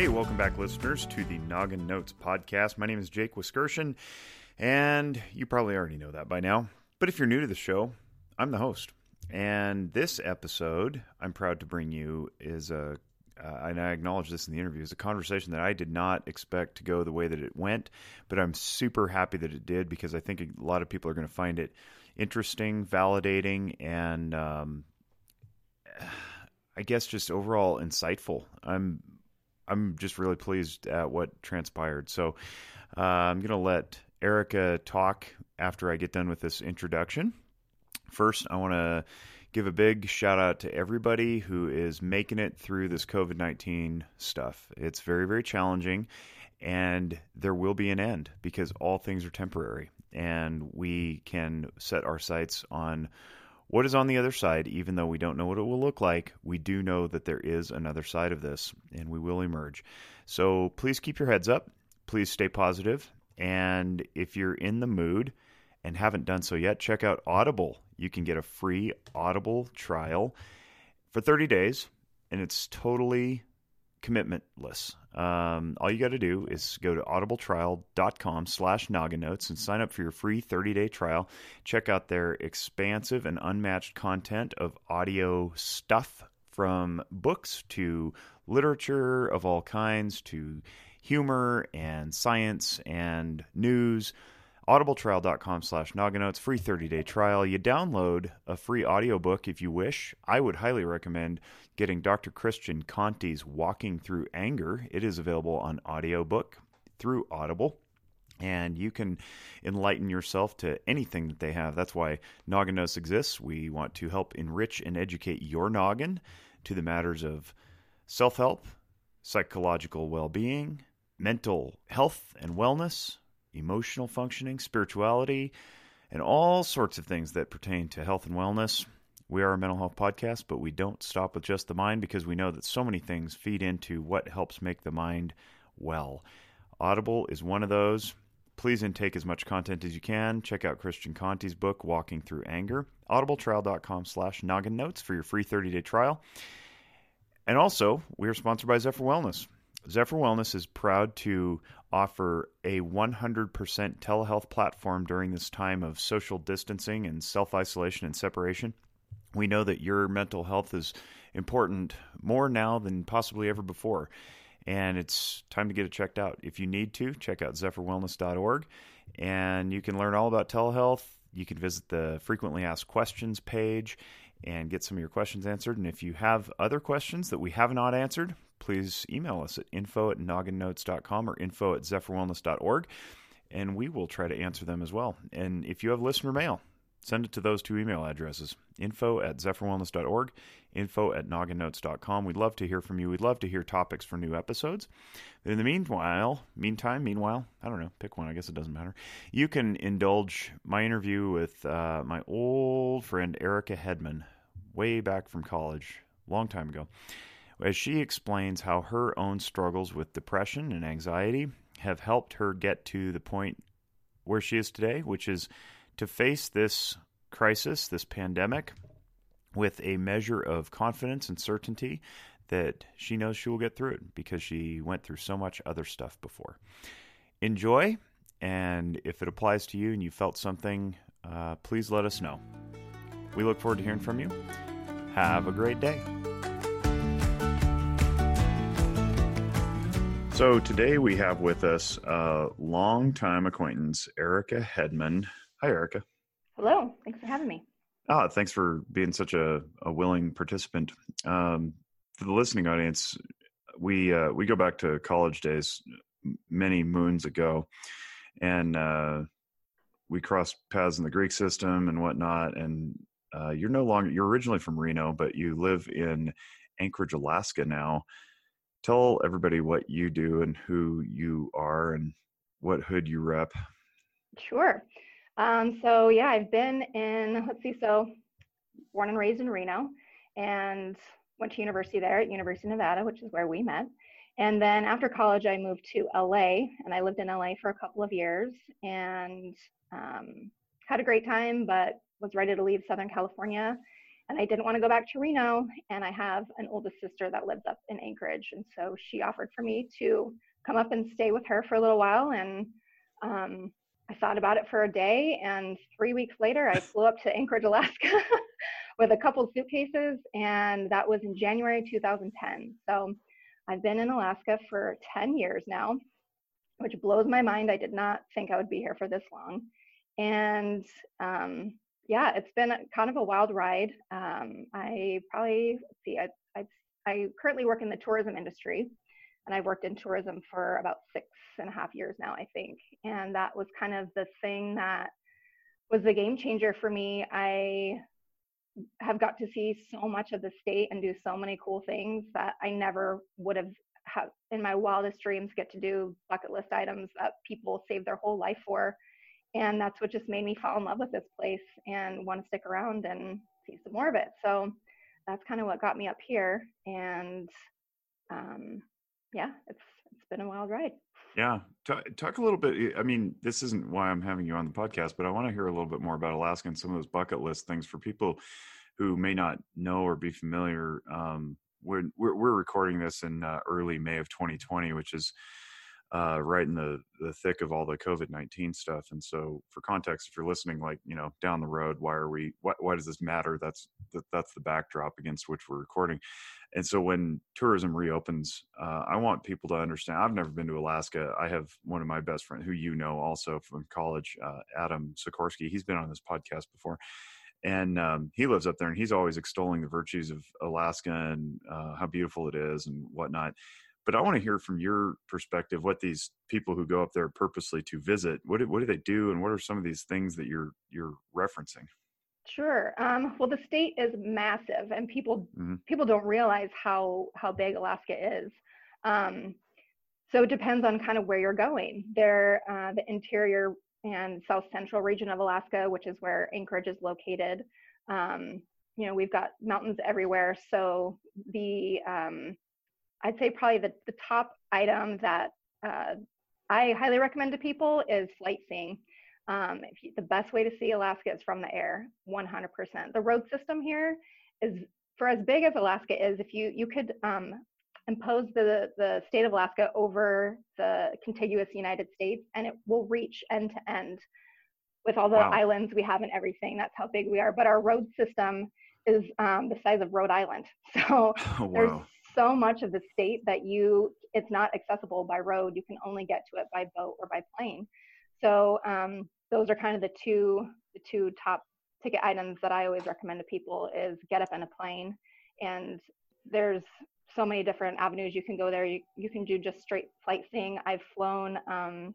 Hey, welcome back, listeners, to the Noggin Notes podcast. My name is Jake Wiskershin, and you probably already know that by now. But if you're new to the show, I'm the host. And this episode, I'm proud to bring you, is a, uh, and I acknowledge this in the interview, is a conversation that I did not expect to go the way that it went, but I'm super happy that it did because I think a lot of people are going to find it interesting, validating, and um, I guess just overall insightful. I'm I'm just really pleased at what transpired. So uh, I'm going to let Erica talk after I get done with this introduction. First, I want to give a big shout out to everybody who is making it through this COVID 19 stuff. It's very, very challenging, and there will be an end because all things are temporary, and we can set our sights on what is on the other side, even though we don't know what it will look like, we do know that there is another side of this and we will emerge. So please keep your heads up. Please stay positive. And if you're in the mood and haven't done so yet, check out Audible. You can get a free Audible trial for 30 days, and it's totally commitmentless. Um, all you got to do is go to audibletrial.com slash nogginotes and sign up for your free 30-day trial. Check out their expansive and unmatched content of audio stuff from books to literature of all kinds to humor and science and news audibletrial.com slash nogginotes free 30-day trial. You download a free audiobook if you wish. I would highly recommend getting dr christian conti's walking through anger. It is available on audiobook through audible. And you can enlighten yourself to anything that they have. That's why noggin notes exists. We want to help enrich and educate your noggin to the matters of self-help psychological well-being mental health and wellness emotional functioning, spirituality, and all sorts of things that pertain to health and wellness. We are a mental health podcast, but we don't stop with just the mind because we know that so many things feed into what helps make the mind well. Audible is one of those. Please intake as much content as you can. Check out Christian Conti's book, Walking Through Anger. Audibletrial.com slash noggin notes for your free 30-day trial. And also, we are sponsored by Zephyr Wellness. Zephyr Wellness is proud to offer a 100% telehealth platform during this time of social distancing and self isolation and separation. We know that your mental health is important more now than possibly ever before, and it's time to get it checked out. If you need to, check out zephyrwellness.org and you can learn all about telehealth. You can visit the frequently asked questions page and get some of your questions answered. And if you have other questions that we have not answered, please email us at info at nogginnotes.com or info at zephyrwellness.org, and we will try to answer them as well. And if you have listener mail, send it to those two email addresses info at zephyrwellness.org, info at nogginnotes.com. We'd love to hear from you. We'd love to hear topics for new episodes. In the meanwhile, meantime, meanwhile, I don't know, pick one. I guess it doesn't matter. You can indulge my interview with uh, my old friend Erica Hedman, way back from college, long time ago as she explains how her own struggles with depression and anxiety have helped her get to the point where she is today, which is to face this crisis, this pandemic, with a measure of confidence and certainty that she knows she will get through it because she went through so much other stuff before. Enjoy, and if it applies to you and you felt something, uh, please let us know. We look forward to hearing from you. Have a great day. So today we have with us a longtime acquaintance, Erica Hedman. Hi, Erica. Hello. Thanks for having me. Ah, thanks for being such a, a willing participant. Um, for the listening audience, we uh, we go back to college days many moons ago, and uh, we crossed paths in the Greek system and whatnot. And uh, you're no longer you're originally from Reno, but you live in Anchorage, Alaska now tell everybody what you do and who you are and what hood you rep. Sure. Um, so yeah, I've been in, let's see, so born and raised in Reno and went to university there at University of Nevada, which is where we met. And then after college, I moved to LA and I lived in LA for a couple of years and um, had a great time, but was ready to leave Southern California and I didn't want to go back to Reno. And I have an oldest sister that lives up in Anchorage. And so she offered for me to come up and stay with her for a little while. And um, I thought about it for a day. And three weeks later, I flew up to Anchorage, Alaska with a couple suitcases. And that was in January 2010. So I've been in Alaska for 10 years now, which blows my mind. I did not think I would be here for this long. And um, yeah, it's been kind of a wild ride. Um, I probably see. I, I I currently work in the tourism industry, and I've worked in tourism for about six and a half years now, I think. And that was kind of the thing that was the game changer for me. I have got to see so much of the state and do so many cool things that I never would have had in my wildest dreams get to do bucket list items that people save their whole life for and that's what just made me fall in love with this place and want to stick around and see some more of it. So that's kind of what got me up here and um, yeah it's it's been a wild ride. Yeah talk, talk a little bit i mean this isn't why i'm having you on the podcast but i want to hear a little bit more about alaska and some of those bucket list things for people who may not know or be familiar um, we're, we're, we're recording this in uh, early may of 2020 which is uh, right in the the thick of all the COVID nineteen stuff. And so, for context, if you're listening, like you know, down the road, why are we? Why, why does this matter? That's that, that's the backdrop against which we're recording. And so, when tourism reopens, uh, I want people to understand. I've never been to Alaska. I have one of my best friends, who you know, also from college, uh, Adam Sikorsky. He's been on this podcast before. And um, he lives up there, and he's always extolling the virtues of Alaska and uh, how beautiful it is and whatnot but I want to hear from your perspective what these people who go up there purposely to visit, what do, what do they do, and what are some of these things that you're you're referencing? Sure. Um, well, the state is massive, and people mm-hmm. people don't realize how how big Alaska is. Um, so it depends on kind of where you're going. There, uh, the interior and south central region of Alaska, which is where Anchorage is located. Um, you know, we've got mountains everywhere. So the um, I'd say probably the, the top item that uh, I highly recommend to people is flight seeing. Um, you, the best way to see Alaska is from the air, 100%. The road system here is, for as big as Alaska is, if you you could um, impose the the state of Alaska over the contiguous United States, and it will reach end to end with all the wow. islands we have and everything. That's how big we are. But our road system is um, the size of Rhode Island, so oh, wow. there's so much of the state that you it's not accessible by road. You can only get to it by boat or by plane. So um, those are kind of the two the two top ticket items that i always recommend to people is get up in a plane. And there's so many different avenues you can go there. You, you can do just straight flight seeing. i've flown um,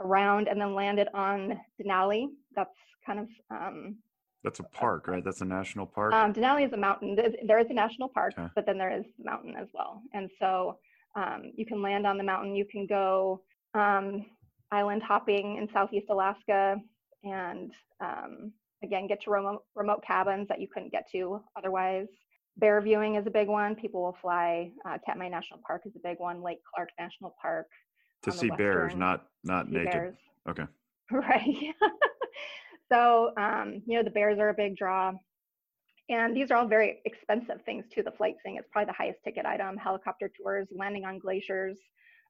around and then landed on denali. That's kind of um, that's a park, right? That's a national park. Um, Denali is a mountain. There is a national park, okay. but then there is the mountain as well. And so um, you can land on the mountain. You can go um, island hopping in Southeast Alaska, and um, again get to remote, remote cabins that you couldn't get to otherwise. Bear viewing is a big one. People will fly. Uh, Katmai National Park is a big one. Lake Clark National Park. To see bears, not not naked. Bears. Okay. Right. So, um, you know, the bears are a big draw. And these are all very expensive things too. The flight seeing is probably the highest ticket item. Helicopter tours, landing on glaciers,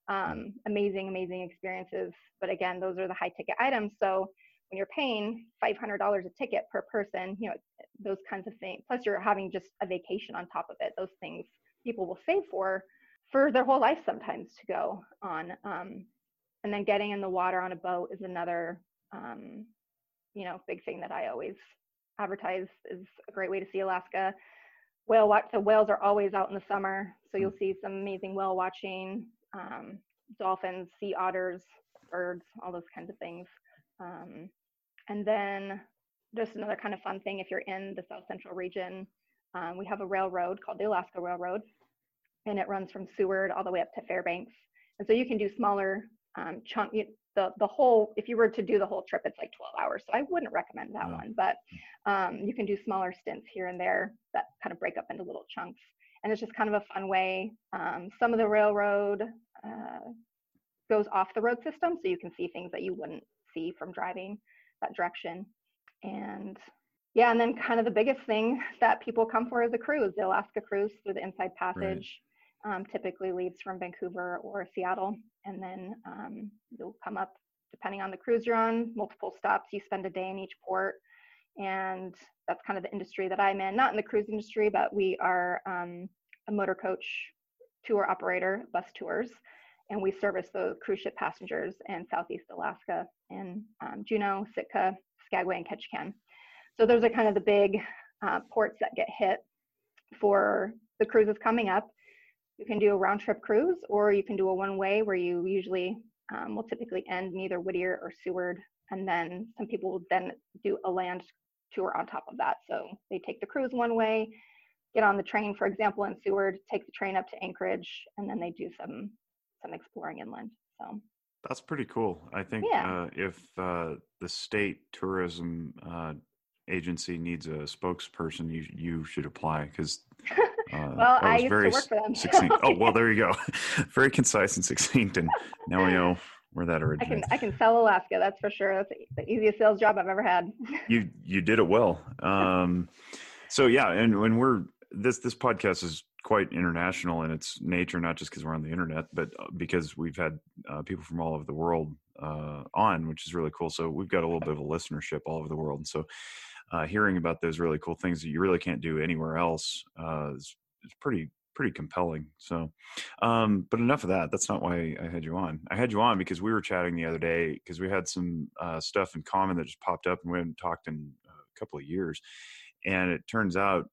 um, amazing, amazing experiences. But again, those are the high ticket items. So when you're paying $500 a ticket per person, you know, those kinds of things. Plus, you're having just a vacation on top of it. Those things people will save for for their whole life sometimes to go on. Um, and then getting in the water on a boat is another um, you know big thing that I always advertise is a great way to see Alaska. Whale watch. So whales are always out in the summer, so you'll mm. see some amazing whale watching, um, dolphins, sea otters, birds, all those kinds of things. Um, and then just another kind of fun thing if you're in the South Central region, um, we have a railroad called the Alaska Railroad, and it runs from Seward all the way up to Fairbanks. And so you can do smaller um, chunk the the whole if you were to do the whole trip it's like 12 hours so i wouldn't recommend that one but um, you can do smaller stints here and there that kind of break up into little chunks and it's just kind of a fun way um, some of the railroad uh, goes off the road system so you can see things that you wouldn't see from driving that direction and yeah, and then kind of the biggest thing that people come for is a cruise. The Alaska cruise through the Inside Passage. Um, typically leaves from Vancouver or Seattle, and then um, you'll come up depending on the cruise you're on, multiple stops. You spend a day in each port, and that's kind of the industry that I'm in. Not in the cruise industry, but we are um, a motor coach tour operator, bus tours, and we service the cruise ship passengers in Southeast Alaska in um, Juneau, Sitka, Skagway, and Ketchikan. So those are kind of the big uh, ports that get hit for the cruises coming up. You can do a round trip cruise, or you can do a one way where you usually um, will typically end in either Whittier or Seward, and then some people will then do a land tour on top of that. So they take the cruise one way, get on the train, for example, in Seward, take the train up to Anchorage, and then they do some some exploring inland. So that's pretty cool. I think yeah. uh, if uh, the state tourism uh, agency needs a spokesperson, you you should apply because. Uh, well, I used very to work for them. succinct. oh well, there you go. very concise and succinct, and now we know where that originates. I can I can sell Alaska. That's for sure. That's the easiest sales job I've ever had. you you did it well. Um, so yeah, and when we're this this podcast is quite international in its nature, not just because we're on the internet, but uh, because we've had uh, people from all over the world uh, on, which is really cool. So we've got a little bit of a listenership all over the world. And so uh, hearing about those really cool things that you really can't do anywhere else uh, is, is pretty pretty compelling. So, um, but enough of that. That's not why I had you on. I had you on because we were chatting the other day because we had some uh, stuff in common that just popped up and we hadn't talked in a couple of years. And it turns out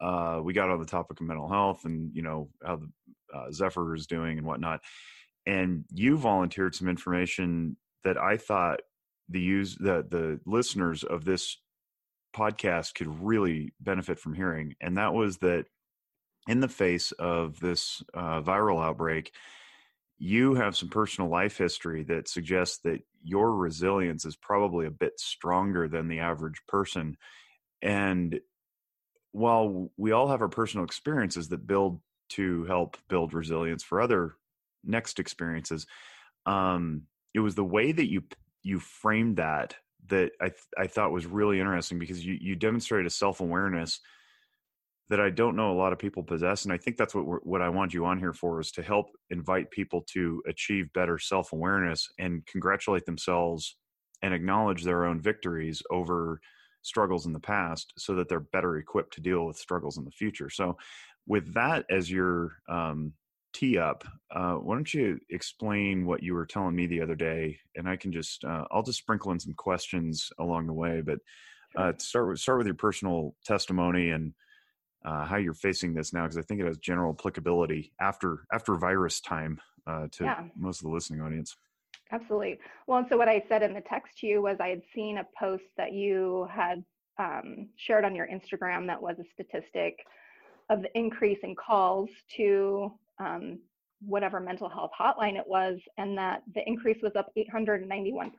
uh, we got on the topic of mental health and you know how the uh, Zephyr is doing and whatnot. And you volunteered some information that I thought the use that the listeners of this podcast could really benefit from hearing, and that was that in the face of this uh, viral outbreak, you have some personal life history that suggests that your resilience is probably a bit stronger than the average person. And while we all have our personal experiences that build to help build resilience for other next experiences, um, it was the way that you you framed that that I th- I thought was really interesting because you you demonstrated a self awareness that I don't know a lot of people possess, and I think that's what what I want you on here for is to help invite people to achieve better self awareness and congratulate themselves and acknowledge their own victories over struggles in the past so that they're better equipped to deal with struggles in the future. So, with that as your um, tee up, uh, why don't you explain what you were telling me the other day? And I can just, uh, I'll just sprinkle in some questions along the way. But uh, start with start with your personal testimony and uh, how you're facing this now, because I think it has general applicability after after virus time uh, to yeah. most of the listening audience. Absolutely. Well, and so what I said in the text to you was I had seen a post that you had um, shared on your Instagram that was a statistic of the increase in calls to um, whatever mental health hotline it was, and that the increase was up 891%.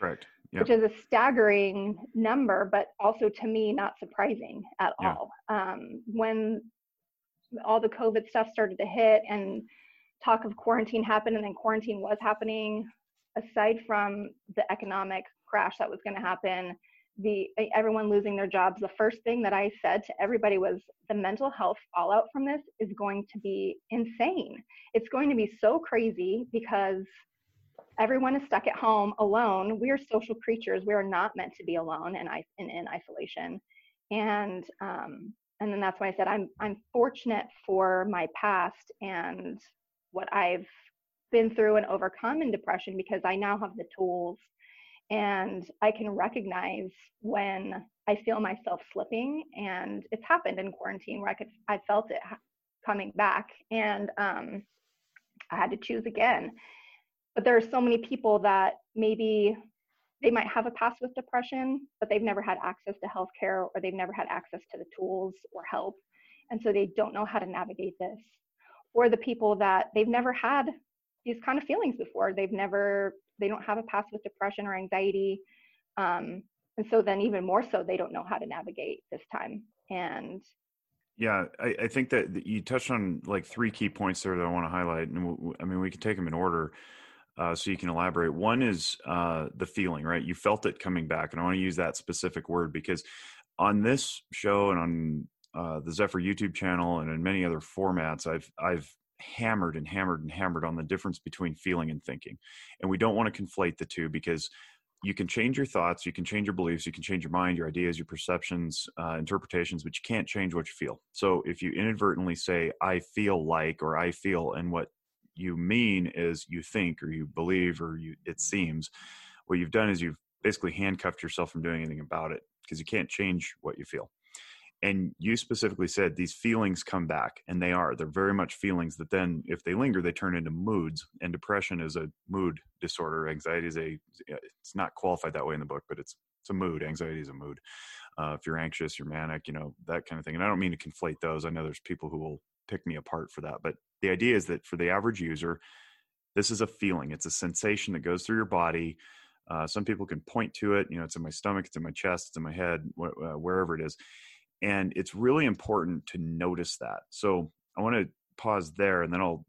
Right. Yep. Which is a staggering number, but also to me, not surprising at yeah. all. Um, when all the COVID stuff started to hit and talk of quarantine happened, and then quarantine was happening, aside from the economic crash that was going to happen, the everyone losing their jobs, the first thing that I said to everybody was the mental health fallout from this is going to be insane. It's going to be so crazy because everyone is stuck at home alone. We are social creatures. We are not meant to be alone and in, in isolation. And um, and then that's why I said I'm I'm fortunate for my past and what I've been through and overcome in depression because I now have the tools and I can recognize when I feel myself slipping, and it's happened in quarantine where I could I felt it coming back, and um, I had to choose again. But there are so many people that maybe they might have a past with depression, but they've never had access to healthcare or they've never had access to the tools or help, and so they don't know how to navigate this. Or the people that they've never had these kind of feelings before. They've never they don't have a past with depression or anxiety um, and so then even more so they don't know how to navigate this time. And yeah I, I think that you touched on like three key points there that i want to highlight and i mean we can take them in order uh, so you can elaborate. One is uh, the feeling right? You felt it coming back and i want to use that specific word because on this show and on uh, the Zephyr YouTube channel and in many other formats, I've I've hammered and hammered and hammered on the difference between feeling and thinking, and we don't want to conflate the two because you can change your thoughts, you can change your beliefs, you can change your mind, your ideas, your perceptions, uh, interpretations, but you can't change what you feel. So if you inadvertently say "I feel like" or "I feel," and what you mean is you think or you believe or you it seems, what you've done is you've basically handcuffed yourself from doing anything about it because you can't change what you feel and you specifically said these feelings come back and they are they're very much feelings that then if they linger they turn into moods and depression is a mood disorder anxiety is a it's not qualified that way in the book but it's it's a mood anxiety is a mood. Uh, if you're anxious you're manic you know that kind of thing and i don't mean to conflate those i know there's people who will pick me apart for that but the idea is that for the average user this is a feeling it's a sensation that goes through your body uh, some people can point to it you know it's in my stomach it's in my chest it's in my head wh- uh, wherever it is and it's really important to notice that. So i want to pause there and then i'll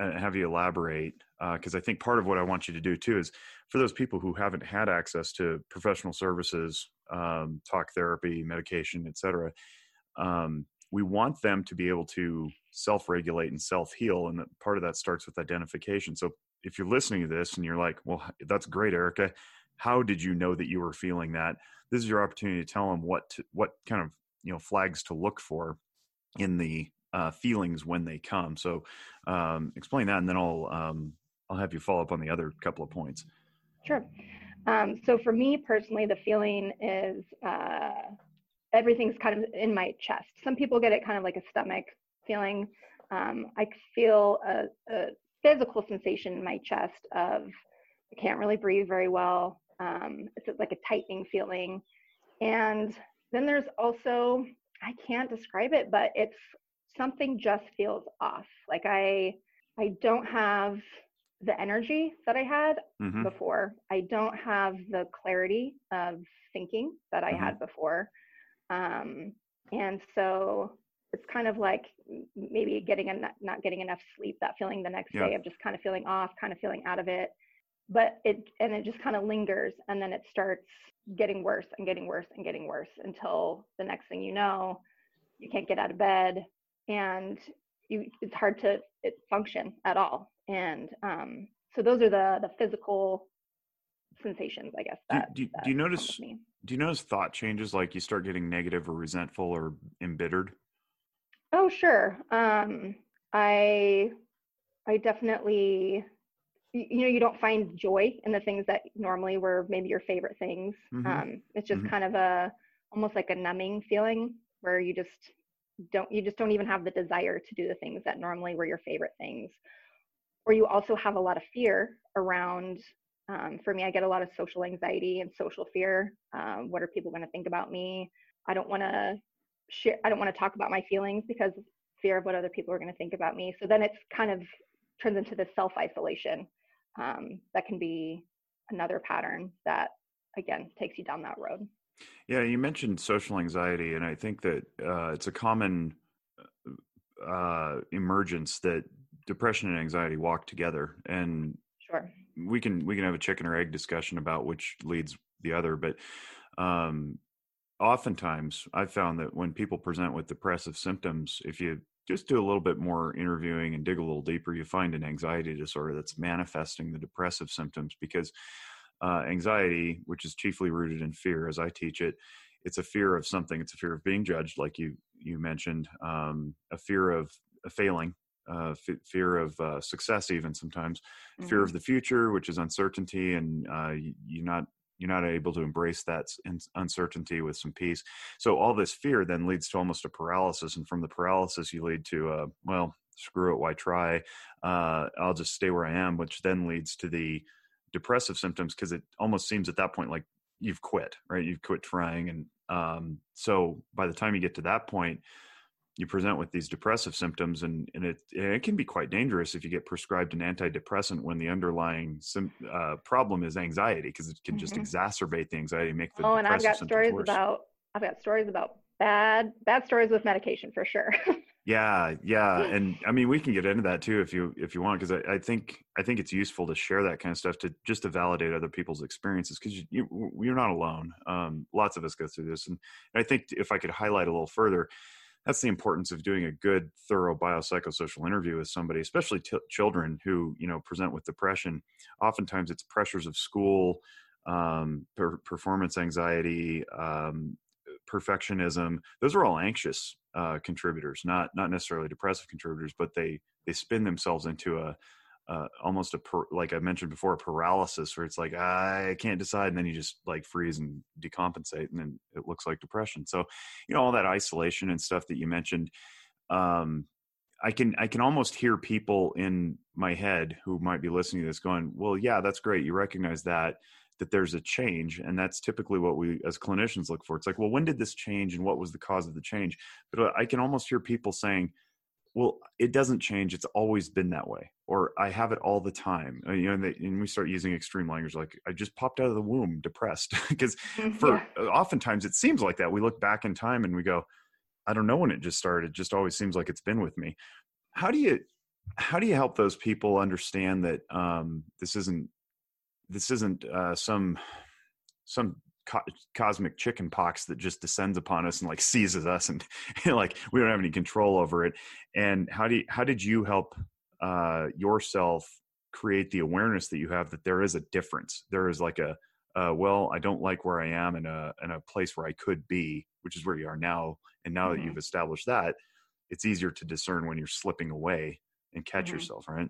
uh, have you elaborate because uh, i think part of what i want you to do too is for those people who haven't had access to professional services um, talk therapy medication etc um, we want them to be able to self-regulate and self-heal and part of that starts with identification. So if you're listening to this and you're like well that's great erica. How did you know that you were feeling that? This is your opportunity to tell them what to, what kind of you know flags to look for in the uh, feelings when they come. So um, explain that, and then I'll um, I'll have you follow up on the other couple of points. Sure. Um, so for me personally, the feeling is uh, everything's kind of in my chest. Some people get it kind of like a stomach feeling. Um, I feel a, a, physical sensation in my chest of I can't really breathe very well. Um, it's like a tightening feeling, and then there's also, I can't describe it, but it's something just feels off. Like I, I don't have the energy that I had mm-hmm. before. I don't have the clarity of thinking that I mm-hmm. had before. Um, and so it's kind of like maybe getting a, not getting enough sleep, that feeling the next yeah. day of just kind of feeling off, kind of feeling out of it. But it, and it just kind of lingers and then it starts getting worse and getting worse and getting worse until the next thing you know, you can't get out of bed and you it's hard to it, function at all. And um, so those are the the physical sensations, I guess. That, do, do, that do you notice? Do you notice thought changes like you start getting negative or resentful or embittered? Oh, sure. Um, I I definitely you know you don't find joy in the things that normally were maybe your favorite things. Mm-hmm. um, it's just mm-hmm. kind of a almost like a numbing feeling where you just don't you just don't even have the desire to do the things that normally were your favorite things. Or you also have a lot of fear around um, for me i get a lot of social anxiety and social fear. Um, what are people going to think about me? I don't want to share i don't want to talk about my feelings because fear of what other people are going to think about me. So then it's kind of turns into this self isolation um, that can be another pattern that again takes you down that road. Yeah you mentioned social anxiety and i think that uh, it's a common uh, emergence that depression and anxiety walk together and sure. we can we can have a chicken or egg discussion about which leads the other but um, oftentimes i've found that when people present with depressive symptoms if you just do a little bit more interviewing and dig a little deeper, you find an anxiety disorder that's manifesting the depressive symptoms because uh, anxiety, which is chiefly rooted in fear, as I teach it, it's a fear of something. It's a fear of being judged, like you you mentioned, um, a fear of a failing, uh, f- fear of uh, success, even sometimes, mm-hmm. fear of mm-hmm. the future, which is uncertainty, and uh, you, you're not you're not able to embrace that uncertainty with some peace. So all this fear then leads to almost a paralysis, and from the paralysis you lead to uh, well, screw it, why try? Uh, I'll just stay where I am, which then leads to the depressive symptoms because it almost seems at that point like you've quit, right? You've quit trying, and um, so by the time you get to that point, you present with these depressive symptoms and, and it, it can be quite dangerous if you get prescribed an antidepressant when the underlying sim, uh, problem is anxiety because it can just mm-hmm. exacerbate the anxiety make the oh and i've got stories worse. about i've got stories about bad bad stories with medication for sure Yeah, yeah, and I mean we can get into that too if you if you want because I, I, think I think it's useful to share that kind of stuff to just to validate other people's experiences because you, you you're not alone. Um, lots of us go through this, and, and I think if I could highlight a little further, that's the importance of doing a good, thorough biopsychosocial interview with somebody, especially t- children who you know present with depression. Oftentimes, it's pressures of school, um, per- performance anxiety, um, perfectionism. Those are all anxious uh, contributors, not not necessarily depressive contributors, but they they spin themselves into a uh, almost a per, like I mentioned before, a paralysis where it's like I can't decide, and then you just like freeze and decompensate, and then it looks like depression. So, you know, all that isolation and stuff that you mentioned, um, I can I can almost hear people in my head who might be listening to this going, "Well, yeah, that's great. You recognize that." that there's a change and that's typically what we as clinicians look for it's like well when did this change and what was the cause of the change but uh, i can almost hear people saying well it doesn't change it's always been that way or i have it all the time uh, you know and, they, and, we start using extreme language like i just popped out of the womb depressed because mm, for yeah. Uh, oftentimes it seems like that we look back in time and we go i don't know when it just started it just always seems like it's been with me how do you how do you help those people understand that um, this isn't this isn't uh, some some co- cosmic chicken pox that just descends upon us and like seizes us and, and, like we don't have any control over it and how do you, how did you help uh, yourself create the awareness that you have that there is a difference there is like a uh, well i don't like where i am in a in a place where i could be which is where you are now and now mm-hmm. that you've established that it's easier to discern when you're slipping away and catch mm-hmm. yourself right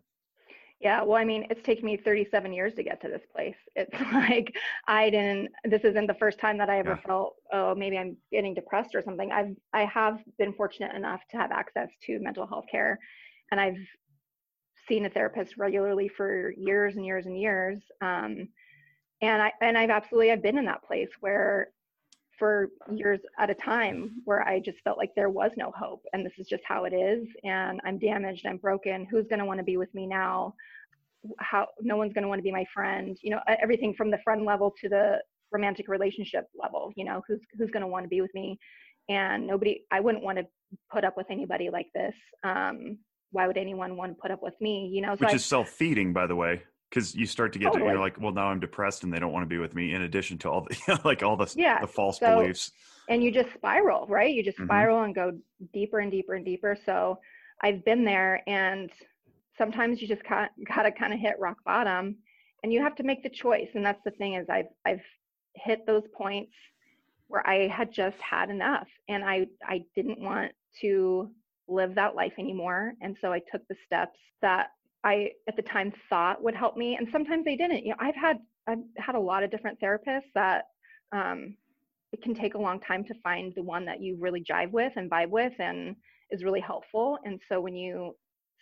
yeah, well, I mean, it's taken me 37 years to get to this place. It's like I didn't. This isn't the first time that I ever yeah. felt, oh, maybe I'm getting depressed or something. I've I have been fortunate enough to have access to mental health care, and I've seen a therapist regularly for years and years and years. Um, and I and I've absolutely I've been in that place where for years at a time where I just felt like there was no hope and this is just how it is and I'm damaged, I'm broken. Who's going to want to be with me now? How no one's going to want to be my friend. You know, everything from the friend level to the romantic relationship level, you know, who's who's going to want to be with me? And nobody I wouldn't want to put up with anybody like this. Um why would anyone want to put up with me, you know? So Which I, is self-feeding by the way because you start to get totally. to you're like well now i'm depressed and they don't want to be with me in addition to all the like all the, yeah. the false so, beliefs and you just spiral right you just mm-hmm. spiral mm-hmm. and go deeper and deeper and deeper so i've been there and sometimes you just got, gotta kind of hit rock bottom and you have to make the choice and that's the thing is i've i've hit those points where i had just had enough and i i didn't want to live that life anymore and so i took the steps that I at the time thought would help me, and sometimes they didn't. You know, I've had I've had a lot of different therapists that um, it can take a long time to find the one that you really jive with and vibe with and is really helpful. And so when you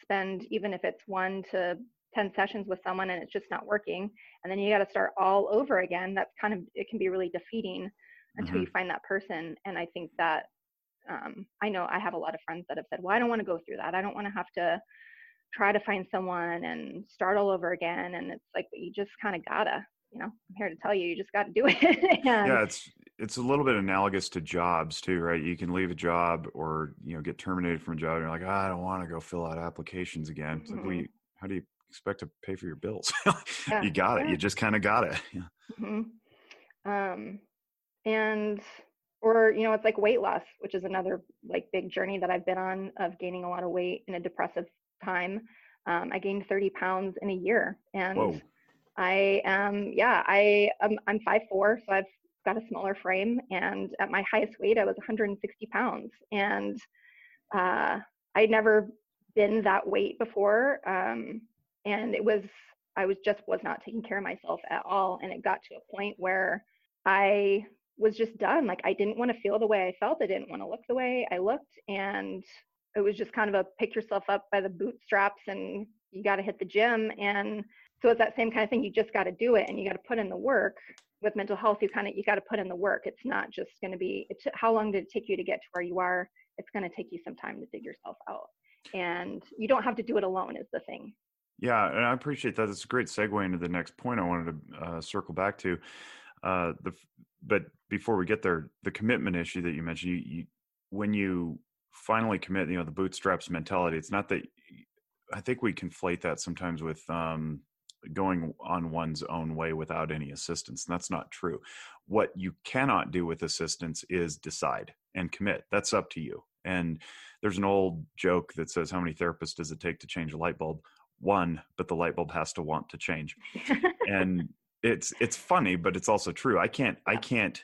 spend even if it's one to 10 sessions with someone and it's just not working and then you got to start all over again that's kind of it can be really defeating until mm-hmm. you find that person and i think that um, i know i have a lot of friends that have said well i don't want to go through that i don't want to have to try to find someone and start all over again and it's like you just kind of gotta you know i'm here to tell you you just got to do it yeah it's it's a little bit analogous to jobs too right you can leave a job or you know get terminated from a job and you're like oh, i don't want to go fill out applications again mm-hmm. like, well, you, how do you expect to pay for your bills yeah. you got it yeah. you just kind of got it yeah. mm-hmm. um and or you know it's like weight loss which is another like big journey that i've been on of gaining a lot of weight in a depressive time. Um, I gained 30 pounds in a year, and Whoa. I am yeah I am I'm five four, so I've got a smaller frame, and at my highest weight I was 160 pounds, and uh, I'd never been that weight before, um, and it was I was just was not taking care of myself at all, and it got to a point where I was just done. Like I didn't want to feel the way I felt. I didn't want to look the way I looked, and it was just kind of a pick yourself up by the bootstraps and you got to hit the gym and so it's that same kind of thing you just got to do it and you got to put in the work. With mental health you kind of you got to put in the work it's not just going to be it's how long did it take you to get to where you are? It's going to take you some time to dig yourself out and you don't have to do it alone is the thing. Yeah and i appreciate that it's a great segue into the next point i wanted to uh, circle back to uh, the but before we get there the commitment issue that you mentioned you, you when you finally commit, you know, the bootstraps mentality. It's not that I think we conflate that sometimes with um, going on one's own way without any assistance. And that's not true. What you cannot do with assistance is decide and commit. That's up to you. And there's an old joke that says, How many therapists does it take to change a light bulb? One, but the light bulb has to want to change. and it's it's funny, but it's also true. I can't I can't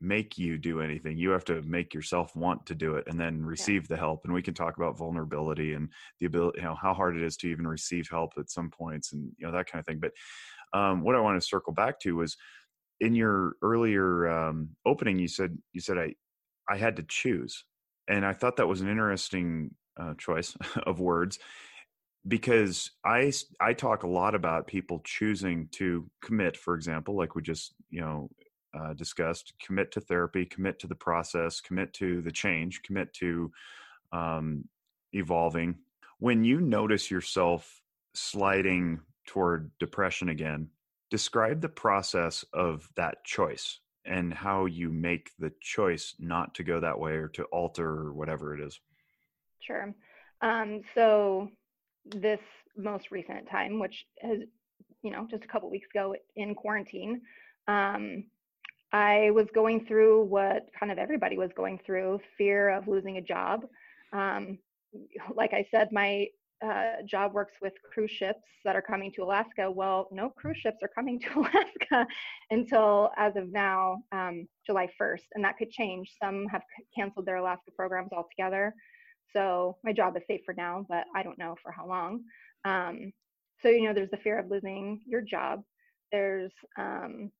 make you do anything. You have to make yourself want to do it and then receive yeah. the help. And we can talk about vulnerability and the ability, you know, how hard it is to even receive help at some points and, you know, that kind of thing. But um, what I want to circle back to was in your earlier um, opening, you said, you said, I, I had to choose. And I thought that was an interesting uh, choice of words because I, I talk a lot about people choosing to commit, for example, like we just, you know, uh, discussed commit to therapy commit to the process commit to the change commit to um, evolving. When you notice yourself sliding toward depression again describe the process of that choice and how you make the choice not to go that way or to alter or whatever it is. Sure. Um, so this most recent time which has you know just a couple weeks ago in quarantine um, I was going through what kind of everybody was going through fear of losing a job. Um, like I said, my uh, job works with cruise ships that are coming to Alaska. Well, no cruise ships are coming to Alaska until, as of now, um, July 1st, and that could change. Some have canceled their Alaska programs altogether. So my job is safe for now, but I don't know for how long. Um, so, you know, there's the fear of losing your job. There's um,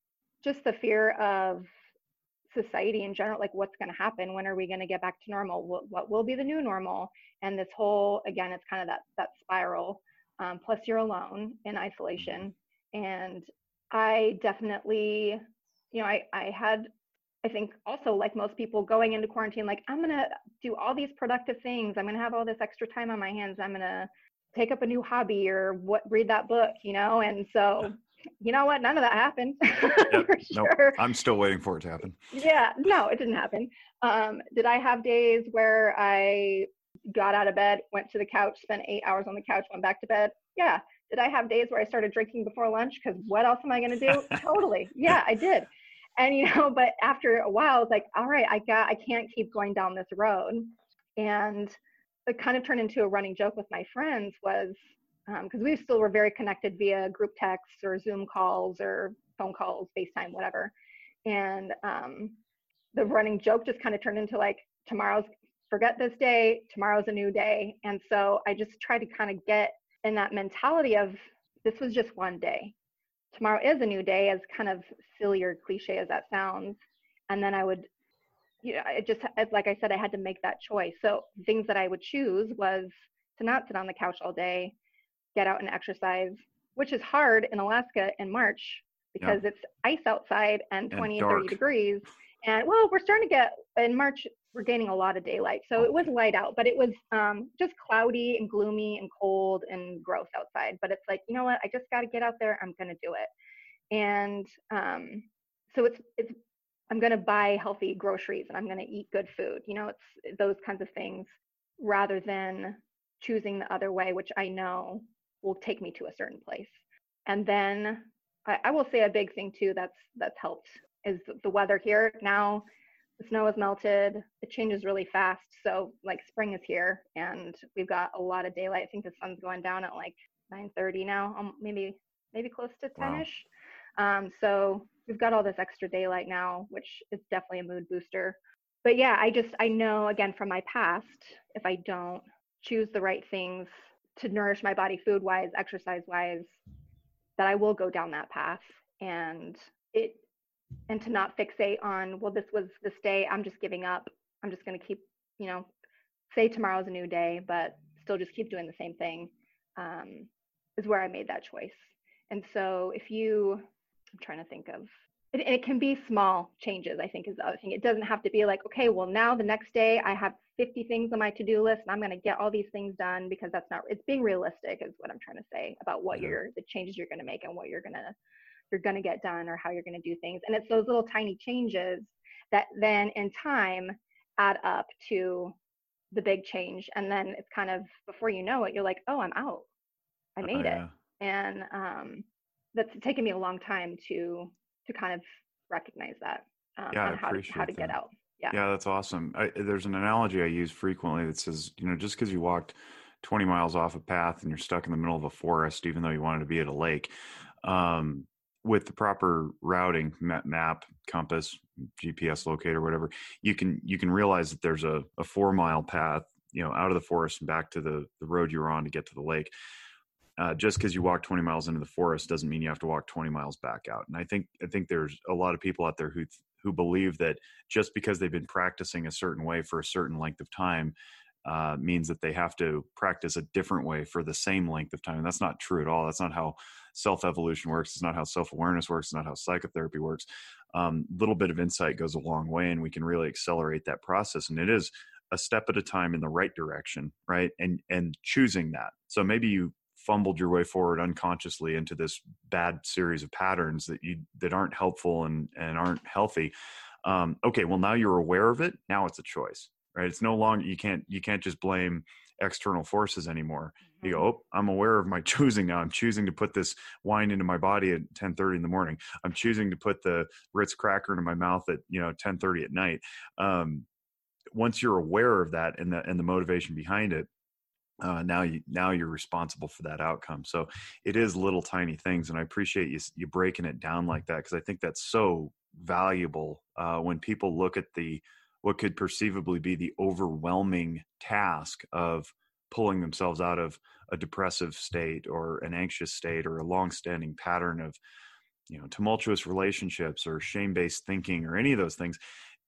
just the fear of society in general like what's going to happen? When are we going to get back to normal? What, what, will be the new normal? And this whole again it's kind of that that spiral um, plus you're alone in isolation. And i definitely you know i i had i think also like most people going into quarantine like i'm going to do all these productive things. I'm going to have all this extra time on my hands. I'm going to take up a new hobby or what read that book you know? And so you know what? None of that happened. Yep. for sure. Nope. I'm still waiting for it to happen. Yeah, no, it didn't happen. Um, did I have days where I got out of bed, went to the couch, spent eight hours on the couch, went back to bed? Yeah. Did I have days where I started drinking before lunch? Because what else am I going to do? totally. Yeah, I did. And you know, but after a while, it's like, all right, I got, I can't keep going down this road. And it kind of turned into a running joke with my friends was because um, we still were very connected via group texts or Zoom calls or phone calls, FaceTime, whatever. And um, the running joke just kind of turned into like, tomorrow's, forget this day, tomorrow's a new day. And so I just tried to kind of get in that mentality of this was just one day. Tomorrow is a new day, as kind of silly or cliche as that sounds. And then I would, you know, it just, like I said, I had to make that choice. So things that I would choose was to not sit on the couch all day, get out and exercise, which is hard in Alaska in March because it's ice outside and 20 and, and 30 degrees. And well, we're starting to get in March, we're gaining a lot of daylight. So it was light out, but it was um, just cloudy and gloomy and cold and gross outside. But it's like, you know what? I just got to get out there. I'm going to do it. And um, so it's, it's, I'm going to buy healthy groceries and I'm going to eat good food. You know, it's those kinds of things rather than choosing the other way, which I know will take me to a certain place. And then I, I will say a big thing too that's that's helped is the weather here now. The snow has melted. It changes really fast. So like spring is here, and we've got a lot of daylight. I think the sun's going down at like 9:30 now, um, maybe maybe close to 10ish. Wow. Um, so we've got all this extra daylight now, which is definitely a mood booster. But yeah, I just I know again from my past, if I don't choose the right things to nourish my body food wise, exercise wise, that I will go down that path and it and to not fixate on well this was this day i'm just giving up. I'm just going to keep you know say tomorrow's a new day but still just keep doing the same thing um, is where i made that choice. And so if you i'm trying to think of it, it can be small changes i think is the other thing. It doesn't have to be like okay well now the next day i have 50 things on my to-do list and i'm going to get all these things done because that's not it's being realistic is what i'm trying to say about what you're the changes you're going to make and what you're going to you're going to get done or how you're going to do things. And it's those little tiny changes that then in time add up to the big change. And then it's kind of before you know it you're like oh i'm out. I Oh, made it. yeah. and um that's taken me a long time to to kind of recognize that um Yeah, on how to how to get out yeah Yeah, that's awesome. I, there's an analogy I use frequently that says, you know, just because you walked 20 miles off a path and you're stuck in the middle of a forest, even though you wanted to be at a lake, um, with the proper routing map, compass, GPS locator, whatever, you can you can realize that there's a, a four mile path, you know, out of the forest and back to the the road you were on to get to the lake. Uh, just because you walk 20 miles into the forest doesn't mean you have to walk 20 miles back out. And I think I think there's a lot of people out there who who believe that just because they've been practicing a certain way for a certain length of time uh, means that they have to practice a different way for the same length of time. And that's not true at all. That's not how self evolution works. It's not how self awareness works. It's not how psychotherapy works. A um, little bit of insight goes a long way, and we can really accelerate that process. And it is a step at a time in the right direction, right? And and choosing that. So maybe you fumbled your way forward unconsciously into this bad series of patterns that you that aren't helpful and and aren't healthy. Um, okay well now you're aware of it. Now it's a choice right? It's no longer you can't you can't just blame external forces anymore. You go oh i'm aware of my choosing now. I'm choosing to put this wine into my body at 10.30 in the morning. I'm choosing to put the ritz cracker into my mouth at you know 10.30 at night. Um, once you're aware of that and the and the motivation behind it uh, now you now you're responsible for that outcome. So it is little tiny things and i appreciate you you breaking it down like that because i think that's so valuable uh, when people look at the what could perceivably be the overwhelming task of pulling themselves out of a depressive state or an anxious state or a long-standing pattern of you know tumultuous relationships or shame-based thinking or any of those things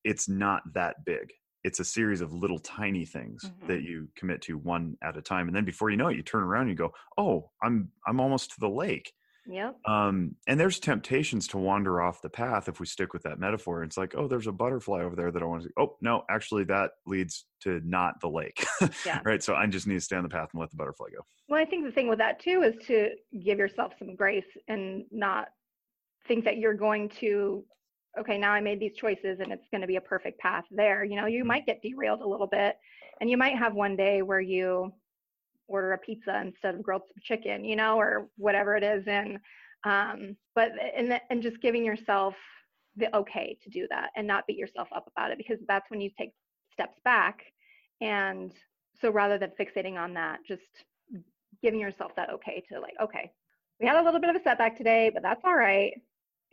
it's not that big it's a series of little tiny things Mhm. that you commit to one at a time and then before you know it you turn around and you go oh i'm i'm almost to the lake yep um, and there's temptations to wander off the path if we stick with that metaphor. It's like, oh, there's a butterfly over there that I want to. Oh, no, actually, that leads to not the lake, Yeah. right? So I just need to stay on the path and let the butterfly go. Well, I think the thing with that too is to give yourself some grace and not think that you're going to, okay, now I made these choices and it's going to be a perfect path there. You know, you Mhm. might get derailed a little bit and you might have one day where you order a pizza instead of grilled chicken, you know, or whatever it is. And, um, but, and, and just giving yourself the okay to do that and not beat yourself up about it because that's when you take steps back. And so rather than fixating on that, just giving yourself that okay to like, okay, we had a little bit of a setback today, but that's all right.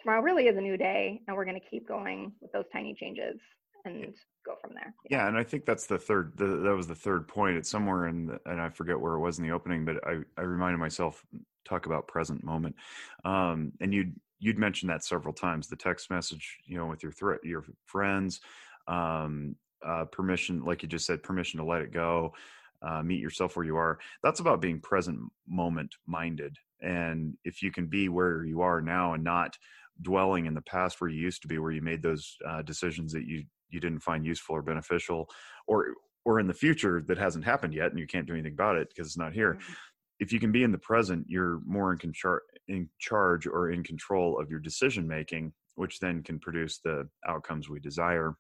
Tomorrow really is a new day, and we're going to keep going with those tiny changes and go from there. Yeah, and I think that's the third. The, that was the third point. It's somewhere in, the, and I forget where it was in the opening, but I I reminded myself talk about present moment, um, and you'd you'd mentioned that several times. The text message, you know, with your threat, your friends, um, uh, permission, like you just said, permission to let it go, uh, meet yourself where you are. That's about being present moment minded, and if you can be where you are now and not dwelling in the past where you used to be, where you made those uh, decisions that you you didn't find useful or beneficial or or in the future that hasn't happened yet and you can't do anything about it because it's not here Mhm. if you can be in the present you're more in, conchar- in charge or in control of your decision making which then can produce the outcomes we desire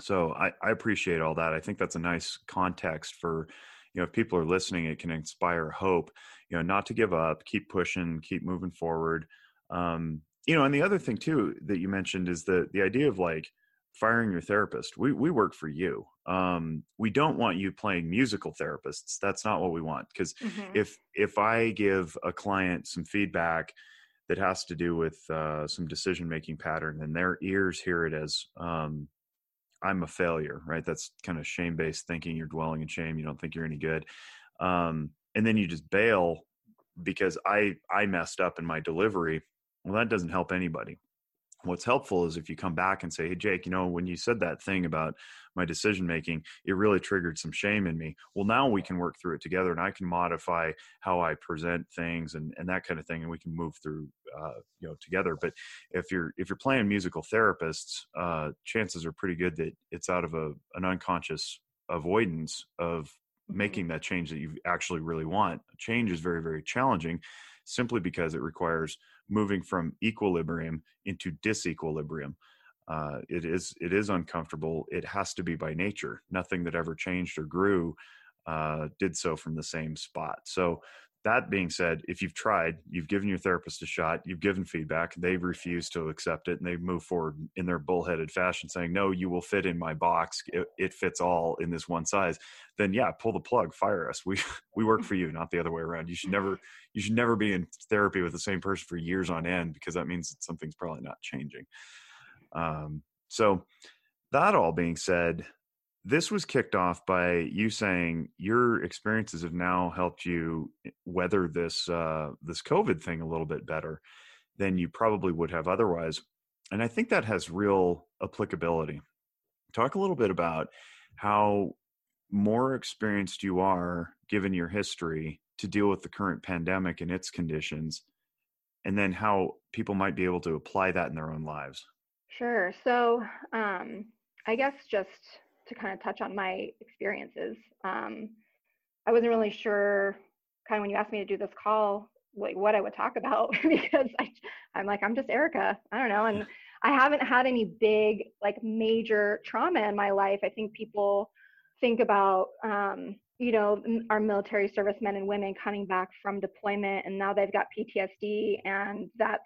so I, I appreciate all that i think that's a nice context for you know if people are listening it can inspire hope you know not to give up keep pushing keep moving forward um you know and the other thing too that you mentioned is the the idea of like firing your therapist. We we work for you. Um we don't want you playing musical therapists. That's not what we want because Mhm. if if i give a client some feedback that has to do with uh, some decision making pattern and their ears hear it as um i'm a failure right? That's kind of shame based thinking. You're dwelling in shame. You don't think you're any good. Um and then you just bail because i i messed up in my delivery well that doesn't help anybody. What's helpful is if you come back and say hey jake you know when you said that thing about my decision making it really triggered some shame in me. Well now we can work through it together and i can modify how i present things and, and that kind of thing and we can move through uh, you know together. But if you're if you're playing musical therapists uh, chances are pretty good that it's out of a an unconscious avoidance of Mhm. making that change that you actually really want. Change is very very challenging simply because it requires moving from equilibrium into disequilibrium uh, it is it is uncomfortable. It has to be by nature. Nothing that ever changed or grew uh, did so from the same spot. So that being said, if you've tried, you've given your therapist a shot, you've given feedback, they've refused to accept it, and they've moved forward in their bullheaded fashion, saying, "No, you will fit in my box. It, it, fits all in this one size." Then, yeah, pull the plug, fire us. We we work for you, not the other way around. You should never you should never be in therapy with the same person for years on end because that means something's probably not changing. Um, so, that all being said, this was kicked off by you saying your experiences have now helped you eh, weather this uh, this COVID thing a little bit better than you probably would have otherwise, and I think that has real applicability. Talk a little bit about how more experienced you are, given your history, to deal with the current pandemic and its conditions, and then how people might be able to apply that in their own lives. Sure. So, um, I guess just to kind of touch on my experiences. Um, I wasn't really sure, kind of when you asked me to do this call, like what I would talk about because I, I'm like I'm just Erica. I don't know, and I haven't had any big like major trauma in my life. I think people think about um, you know our military servicemen and women coming back from deployment and now they've got PTSD and that's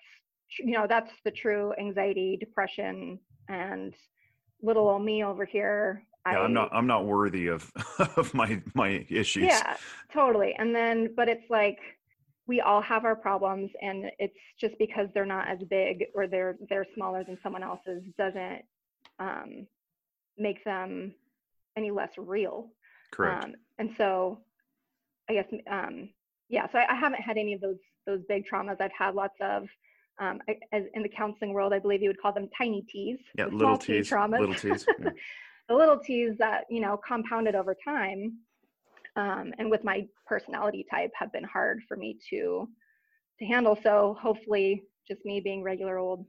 you know that's the true anxiety, depression, and little old me over here yeah, I, am not I'm not worthy of of my my issues. Yeah, totally. And then but it's like we all have our problems and it's just because they're not as big or they're they're smaller than someone else's doesn't um, make them any less real. Correct. Um, and so I guess um, yeah, so I, I haven't had any of those those big traumas. I've had lots of um, as in the counseling world, I believe you would call them tiny T's. Yeah, little T's. Traumas. Little T's. Yeah. the little t's that you know compounded over time um, and with my personality type have been hard for me to to handle. So hopefully just me being regular old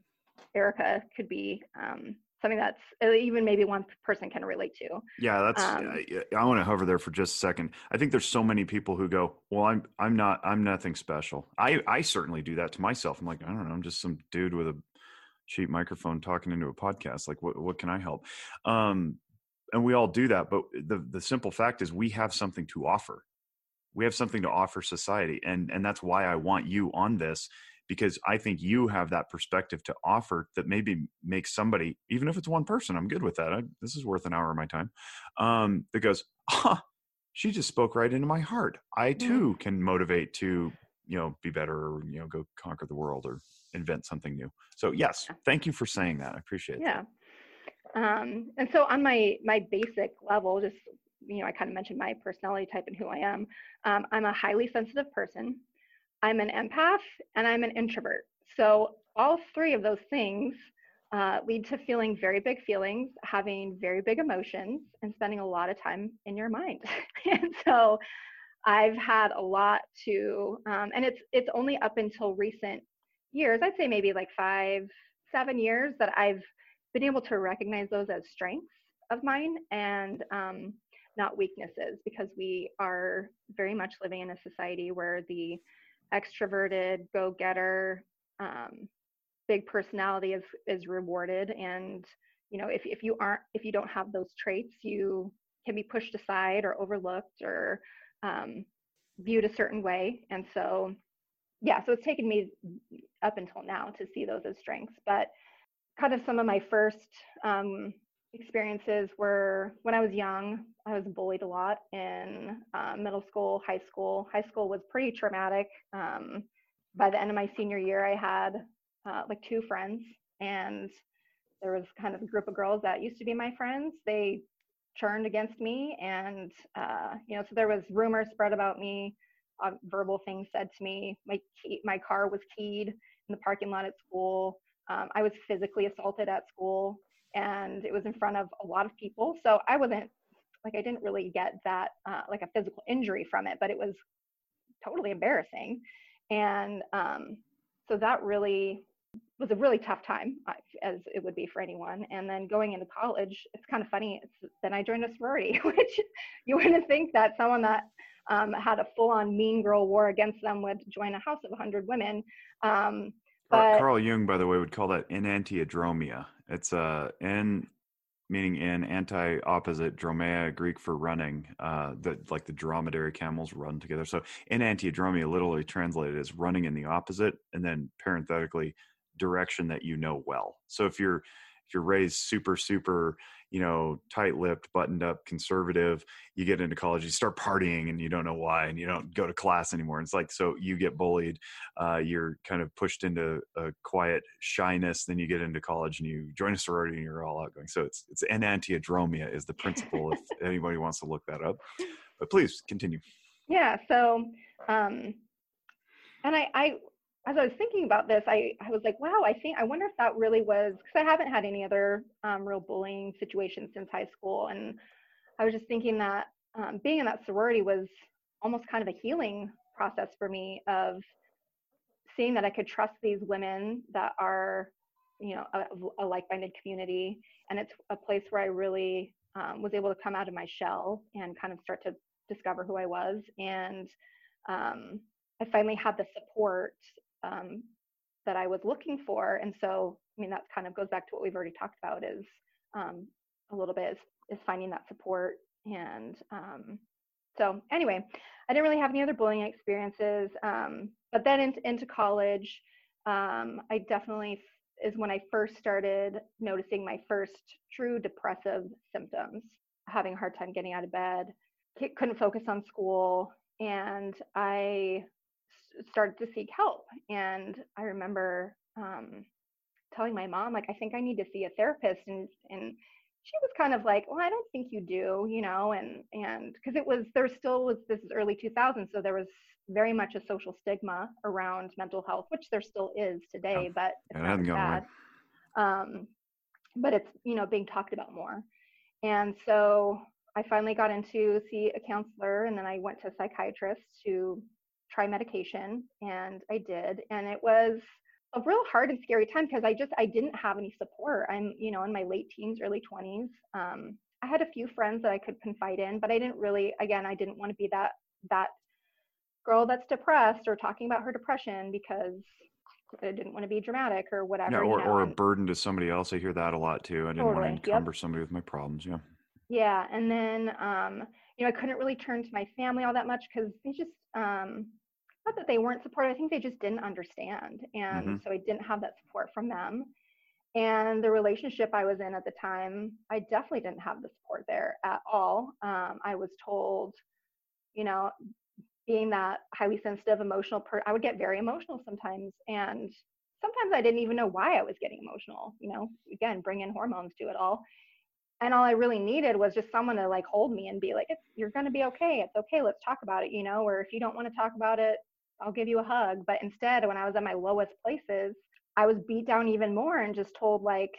erica could be um, something that's uh, even maybe one person can relate to. Yeah that's um, i, I want to hover there for just a second. I think there's so many people who go well i'm i'm not i'm nothing special. I i certainly do that to myself. I'm like i don't know i'm just some dude with a cheap microphone talking into a podcast. Like what, what can i help? Um and we all do that but the the simple fact is we have something to offer. We have something to offer society and and that's why i want you on this because i think you have that perspective to offer that maybe makes somebody even if it's one person i'm good with that I, this is worth an hour of my time um that goes huh she just spoke right into my heart. I too can motivate to you know be better or you know go conquer the world or invent something new. So yes thank you for saying that i appreciate it yeah. that. Um, and so on my my basic level, just you know, I kind of mentioned my personality type and who I am. Um, I'm a highly sensitive person. I'm an empath and I'm an introvert. So all three of those things uh, lead to feeling very big feelings, having very big emotions, and spending a lot of time in your mind. and so I've had a lot to, um, and it's it's only up until recent years, I'd say maybe like five, seven years that I've been able to recognize those as strengths of mine and um, not weaknesses because we are very much living in a society where the extroverted go-getter um, big personality is is rewarded. And you know if, if you aren't if you don't have those traits you can be pushed aside or overlooked or um, viewed a certain way. And so yeah so it's taken me up until now to see those as strengths. But kind of some of my first um, experiences were when I was young. I was bullied a lot in uh, middle school, high school. High school was pretty traumatic. Um, by the end of my senior year, I had uh, like two friends, and there was kind of a group of girls that used to be my friends. They turned against me, and uh, you know, so there was rumors spread about me, uh, verbal things said to me. My key, my car was keyed in the parking lot at school. Um, I was physically assaulted at school and it was in front of a lot of people. So I wasn't like, I didn't really get that, uh, like a physical injury from it, but it was totally embarrassing. And um, so that really was a really tough time, as it would be for anyone. And then going into college, it's kind of funny. Then I joined a sorority, which you wouldn't think that someone that um, had a full-on mean girl war against them would join a house of 100 women. Um, but, Carl Jung, by the way, would call that enantiodromia, It's uh in meaning in anti-opposite dromea greek for running uh that like the dromedary camels run together. So enantiodromia literally translated as running in the opposite and then parenthetically direction that you know well. So if you're if you're raised super super you know tight-lipped buttoned up conservative you get into college you start partying and you don't know why and you don't go to class anymore. And it's like so you get bullied uh, you're kind of pushed into a quiet shyness then you get into college and you join a sorority and you're all outgoing. So it's it's enantiodromia is the principle if anybody wants to look that up. But please continue. Yeah so um and I, I as I was thinking about this, I, I was like, wow, I think, I wonder if that really was, because I haven't had any other um, real bullying situations since high school. And I was just thinking that um, being in that sorority was almost kind of a healing process for me of seeing that I could trust these women that are, you know, a, a like-minded community. And it's a place where I really um, was able to come out of my shell and kind of start to discover who I was. And um, I finally had the support um, that I was looking for. And so, I mean, that kind of goes back to what we've already talked about is um, a little bit is, is, finding that support. And um, so, anyway, I didn't really have any other bullying experiences. Um, but then into, into college, um, I definitely is when I first started noticing my first true depressive symptoms, having a hard time getting out of bed, couldn't focus on school, and I started to seek help. And I remember um, telling my mom, like, I think I need to see a therapist. And, and she was kind of like, well, I don't think you do, you know, and, and cause it was, there still was, this is early 2000s. So there was very much a social stigma around mental health, which there still is today, but it's not bad. Um, but it's, you know, being talked about more. And so I finally got into see a counselor and then I went to a psychiatrist to try medication and I did and it was a real hard and scary time because I just I didn't have any support. I'm you know in my late teens, early 20s. Um, I had a few friends that I could confide in, but I didn't really again I didn't want to be that that girl that's depressed or talking about her depression because I didn't want to be dramatic or whatever. Yeah, or, you know? or a burden to somebody else. I hear that a lot too. I didn't totally. want to encumber yep. somebody with my problems. Yeah. Yeah, and then um, you know I couldn't really turn to my family all that much because they just um, not that they weren't supportive, I think they just didn't understand. And mm-hmm. so I didn't have that support from them. And the relationship I was in at the time, I definitely didn't have the support there at all. Um, I was told, you know, being that highly sensitive, emotional person, I would get very emotional sometimes. And sometimes I didn't even know why I was getting emotional, you know, again, bring in hormones to it all. And all I really needed was just someone to like hold me and be like, it's, you're going to be okay. It's okay. Let's talk about it, you know, or if you don't want to talk about it, I'll give you a hug. But instead, when I was at my lowest places, I was beat down even more and just told, like,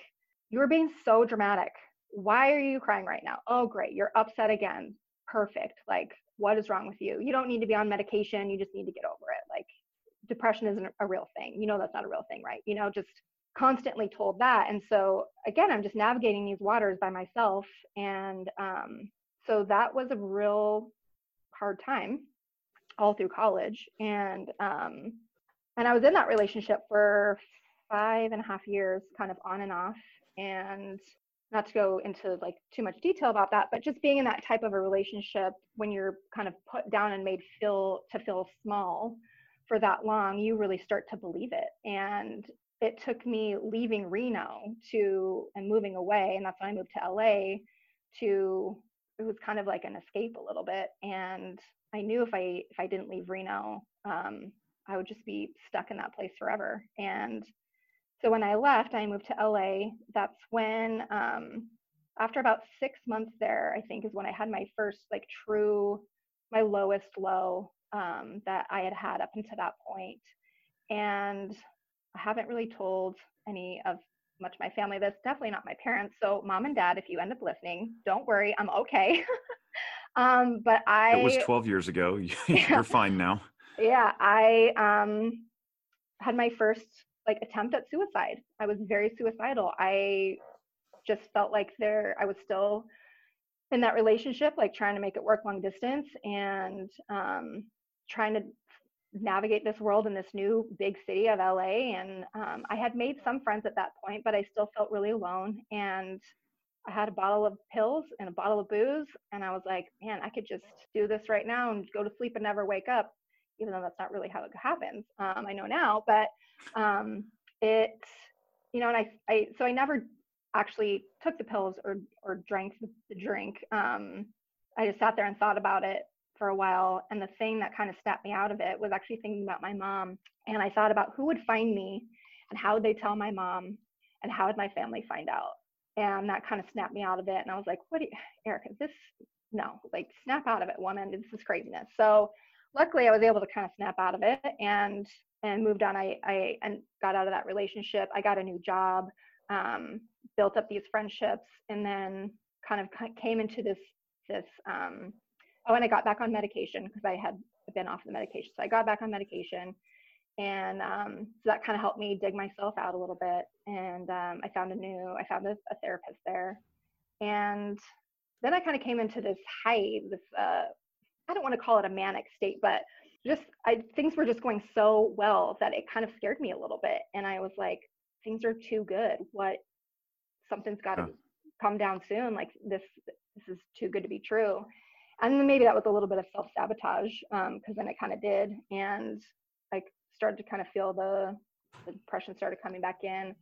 you are being so dramatic. Why are you crying right now? Oh, great. You're upset again. Perfect. Like, what is wrong with you? You don't need to be on medication. You just need to get over it. Like, depression isn't a real thing. You know, that's not a real thing, right? You know, just constantly told that. And so, again, I'm just navigating these waters by myself. And um, so that was a real hard time all through college. And um and i was in that relationship for five and a half years kind of on and off. And not to go into like too much detail about that but just being in that type of a relationship when you're kind of put down and made feel to feel small for that long you really start to believe it. And it took me leaving reno to and moving away and that's when i moved to la to it was kind of like an escape a little bit. And I knew if I if I didn't leave Reno, um, I would just be stuck in that place forever. And so when I left, I moved to LA. That's when, um, after about six months there, I think is when I had my first like true, my lowest low um, that I had had up until that point. And I haven't really told any of much my family this, definitely not my parents. So mom and dad, if you end up listening, don't worry, I'm okay. Um, but I. It was 12 years ago. You're fine now. Yeah, I um, had my first like attempt at suicide. I was very suicidal. I just felt like there, I was still in that relationship, like trying to make it work long distance and um, trying to navigate this world in this new big city of LA. And um, I had made some friends at that point, but I still felt really alone. And I had a bottle of pills and a bottle of booze. And I was like, man, I could just do this right now and go to sleep and never wake up, even though that's not really how it happens. Um, I know now, but um, it, you know, and I, I, so I never actually took the pills or, or drank the drink. Um, I just sat there and thought about it for a while. And the thing that kind of snapped me out of it was actually thinking about my mom. And I thought about who would find me and how would they tell my mom and how would my family find out? And that kind of snapped me out of it. And I was like, what, do you, Erica, this, no, like snap out of it, woman. This is craziness. So luckily I was able to kind of snap out of it and, and moved on. I, I and got out of that relationship. I got a new job, um, built up these friendships, and then kind of came into this, this, um, oh, and I got back on medication because I had been off the medication. So I got back on medication. And um, so that kind of helped me dig myself out a little bit. And um, I found a new, I found a, a, therapist there. And then I kind of came into this high, this, uh, I don't want to call it a manic state, but just I, things were just going so well that it kind of scared me a little bit. And I was like, things are too good. What, something's got to huh. come down soon. Like this, this is too good to be true and then maybe that was a little bit of self sabotage because um, then it kind of did, and started to kind of feel the, the depression started coming back in,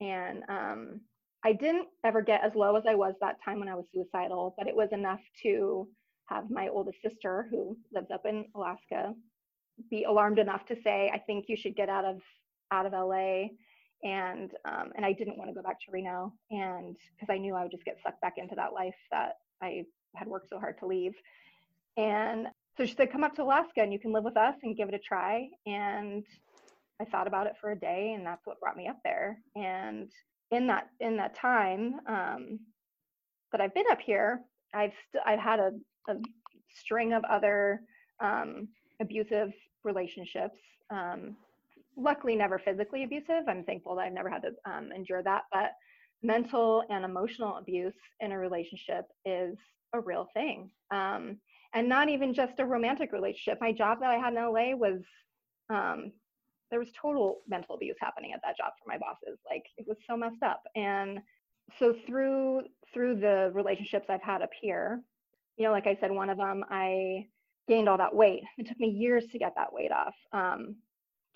and um, I didn't ever get as low as I was that time when I was suicidal, but it was enough to have my oldest sister who lives up in Alaska be alarmed enough to say, I think you should get out of out of LA. And um, and I didn't want to go back to Reno, and because I knew I would just get sucked back into that life that I had worked so hard to leave. And so she said, come up to Alaska and you can live with us and give it a try. And I thought about it for a day and that's what brought me up there. And in that, in that time um, that I've been up here, I've, st- I've had a, a string of other um, abusive relationships. Um, luckily, never physically abusive. I'm thankful that I've never had to um, endure that. But mental and emotional abuse in a relationship is a real thing. Um, and not even just a romantic relationship. My job that I had in LA was um, there was total mental abuse happening at that job for my bosses. Like it was so messed up. And so through through the relationships I've had up here, you know, like I said, one of them I gained all that weight. It took me years to get that weight off. Um,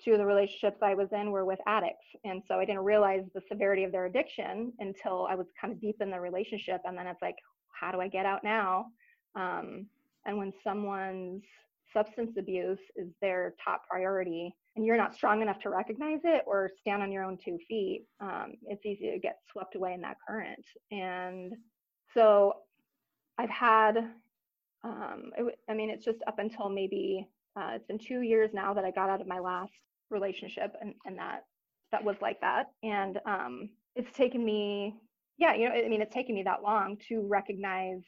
two of the relationships I was in were with addicts. And so I didn't realize the severity of their addiction until I was kind of deep in the relationship. And then it's like, how do I get out now? Um, and when someone's substance abuse is their top priority and you're not strong enough to recognize it or stand on your own two feet, um, it's easy to get swept away in that current. And so I've had, um, it, I mean, it's just up until maybe uh, it's been two years now that I got out of my last relationship and, and that that was like that. And um, it's taken me yeah, you know, I mean, it's taken me that long to recognize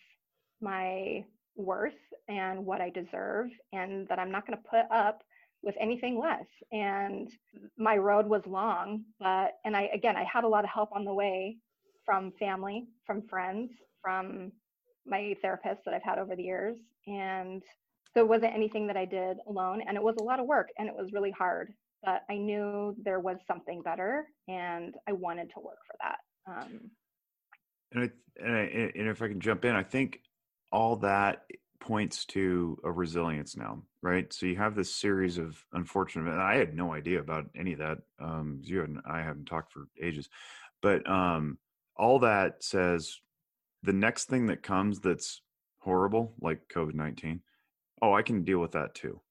my worth and what I deserve, and that I'm not going to put up with anything less. And my road was long, but, and I, again, I had a lot of help on the way from family, from friends, from my therapist that I've had over the years. And so it wasn't anything that I did alone. And it was a lot of work and it was really hard, but I knew there was something better and I wanted to work for that. Um, and I, and, I, and if I can jump in, I think all that points to a resilience now, right? So you have this series of unfortunate. And I had no idea about any of that. Um, you and I haven't talked for ages, but um, all that says the next thing that comes that's horrible, like COVID nineteen. Oh, I can deal with that too,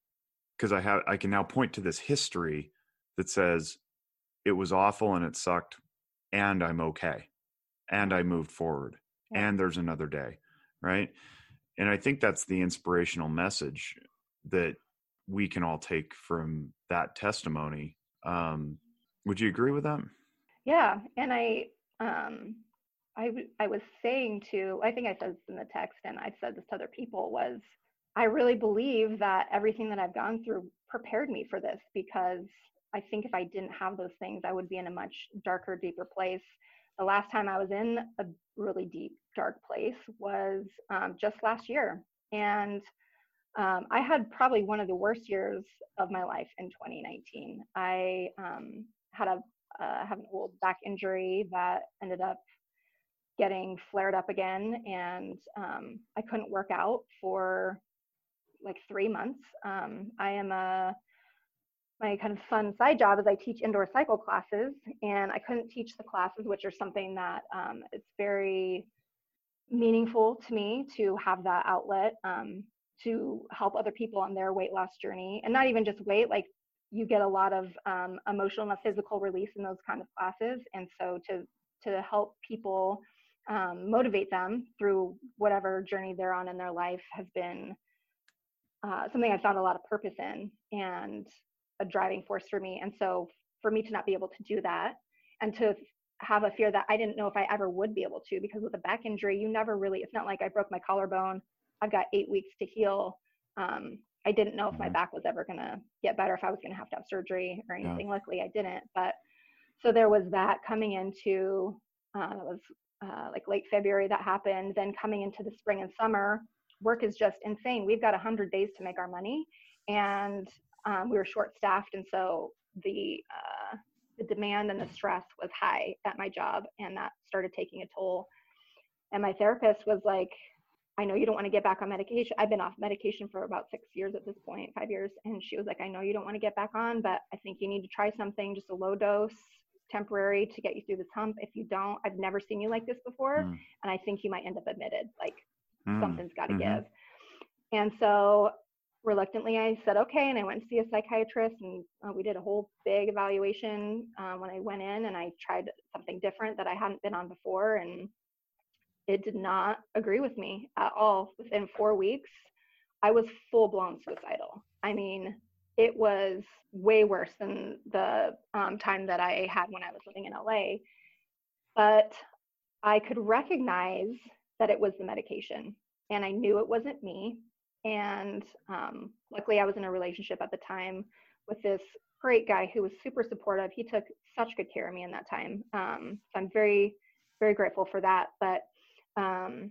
because I have I can now point to this history that says it was awful and it sucked, and I'm okay and I moved forward yeah. and there's another day, right? And I think that's the inspirational message that we can all take from that testimony. Um, would you agree with that? Yeah, and I, um, I, I was saying to, I think I said this in the text, and I said this to other people was, I really believe that everything that I've gone through prepared me for this because I think if I didn't have those things, I would be in a much darker, deeper place the last time I was in a really deep, dark place was um, just last year. And um, I had probably one of the worst years of my life in 2019. I um, had a uh, have an old back injury that ended up getting flared up again, and um, I couldn't work out for like three months. Um, I am a my kind of fun side job is I teach indoor cycle classes, and I couldn't teach the classes, which are something that um, it's very meaningful to me to have that outlet um, to help other people on their weight loss journey, and not even just weight, like you get a lot of um, emotional and physical release in those kind of classes, and so to to help people um, motivate them through whatever journey they're on in their life has been uh, something I found a lot of purpose in. And a driving force for me. And so for me to not be able to do that and to have a fear that I didn't know if I ever would be able to, because with a back injury, you never really, it's not like I broke my collarbone. I've got eight weeks to heal. Um, I didn't know if my mm-hmm. back was ever going to get better, if I was going to have to have surgery or anything. Yeah. Luckily, I didn't. But so there was that coming into, uh, it was uh, like late February that happened. Then coming into the spring and summer, work is just insane. We've got 100 days to make our money. And um, we were short staffed. And so the, uh, the demand and the stress was high at my job. And that started taking a toll. And my therapist was like, I know you don't want to get back on medication. I've been off medication for about six years at this point, five years. And she was like, I know you don't want to get back on, but I think you need to try something, just a low dose, temporary to get you through this hump. If you don't, I've never seen you like this before. Mm. And I think you might end up admitted. Like mm. something's got to mm-hmm. give. And so reluctantly, I said, okay. And I went to see a psychiatrist and uh, we did a whole big evaluation uh, when I went in and I tried something different that I hadn't been on before. And it did not agree with me at all. Within four weeks, I was full blown suicidal. I mean, it was way worse than the um, time that I had when I was living in LA. But I could recognize that it was the medication, and I knew it wasn't me. And um, luckily, I was in a relationship at the time with this great guy who was super supportive. He took such good care of me in that time. Um, so I'm very, very grateful for that. But um,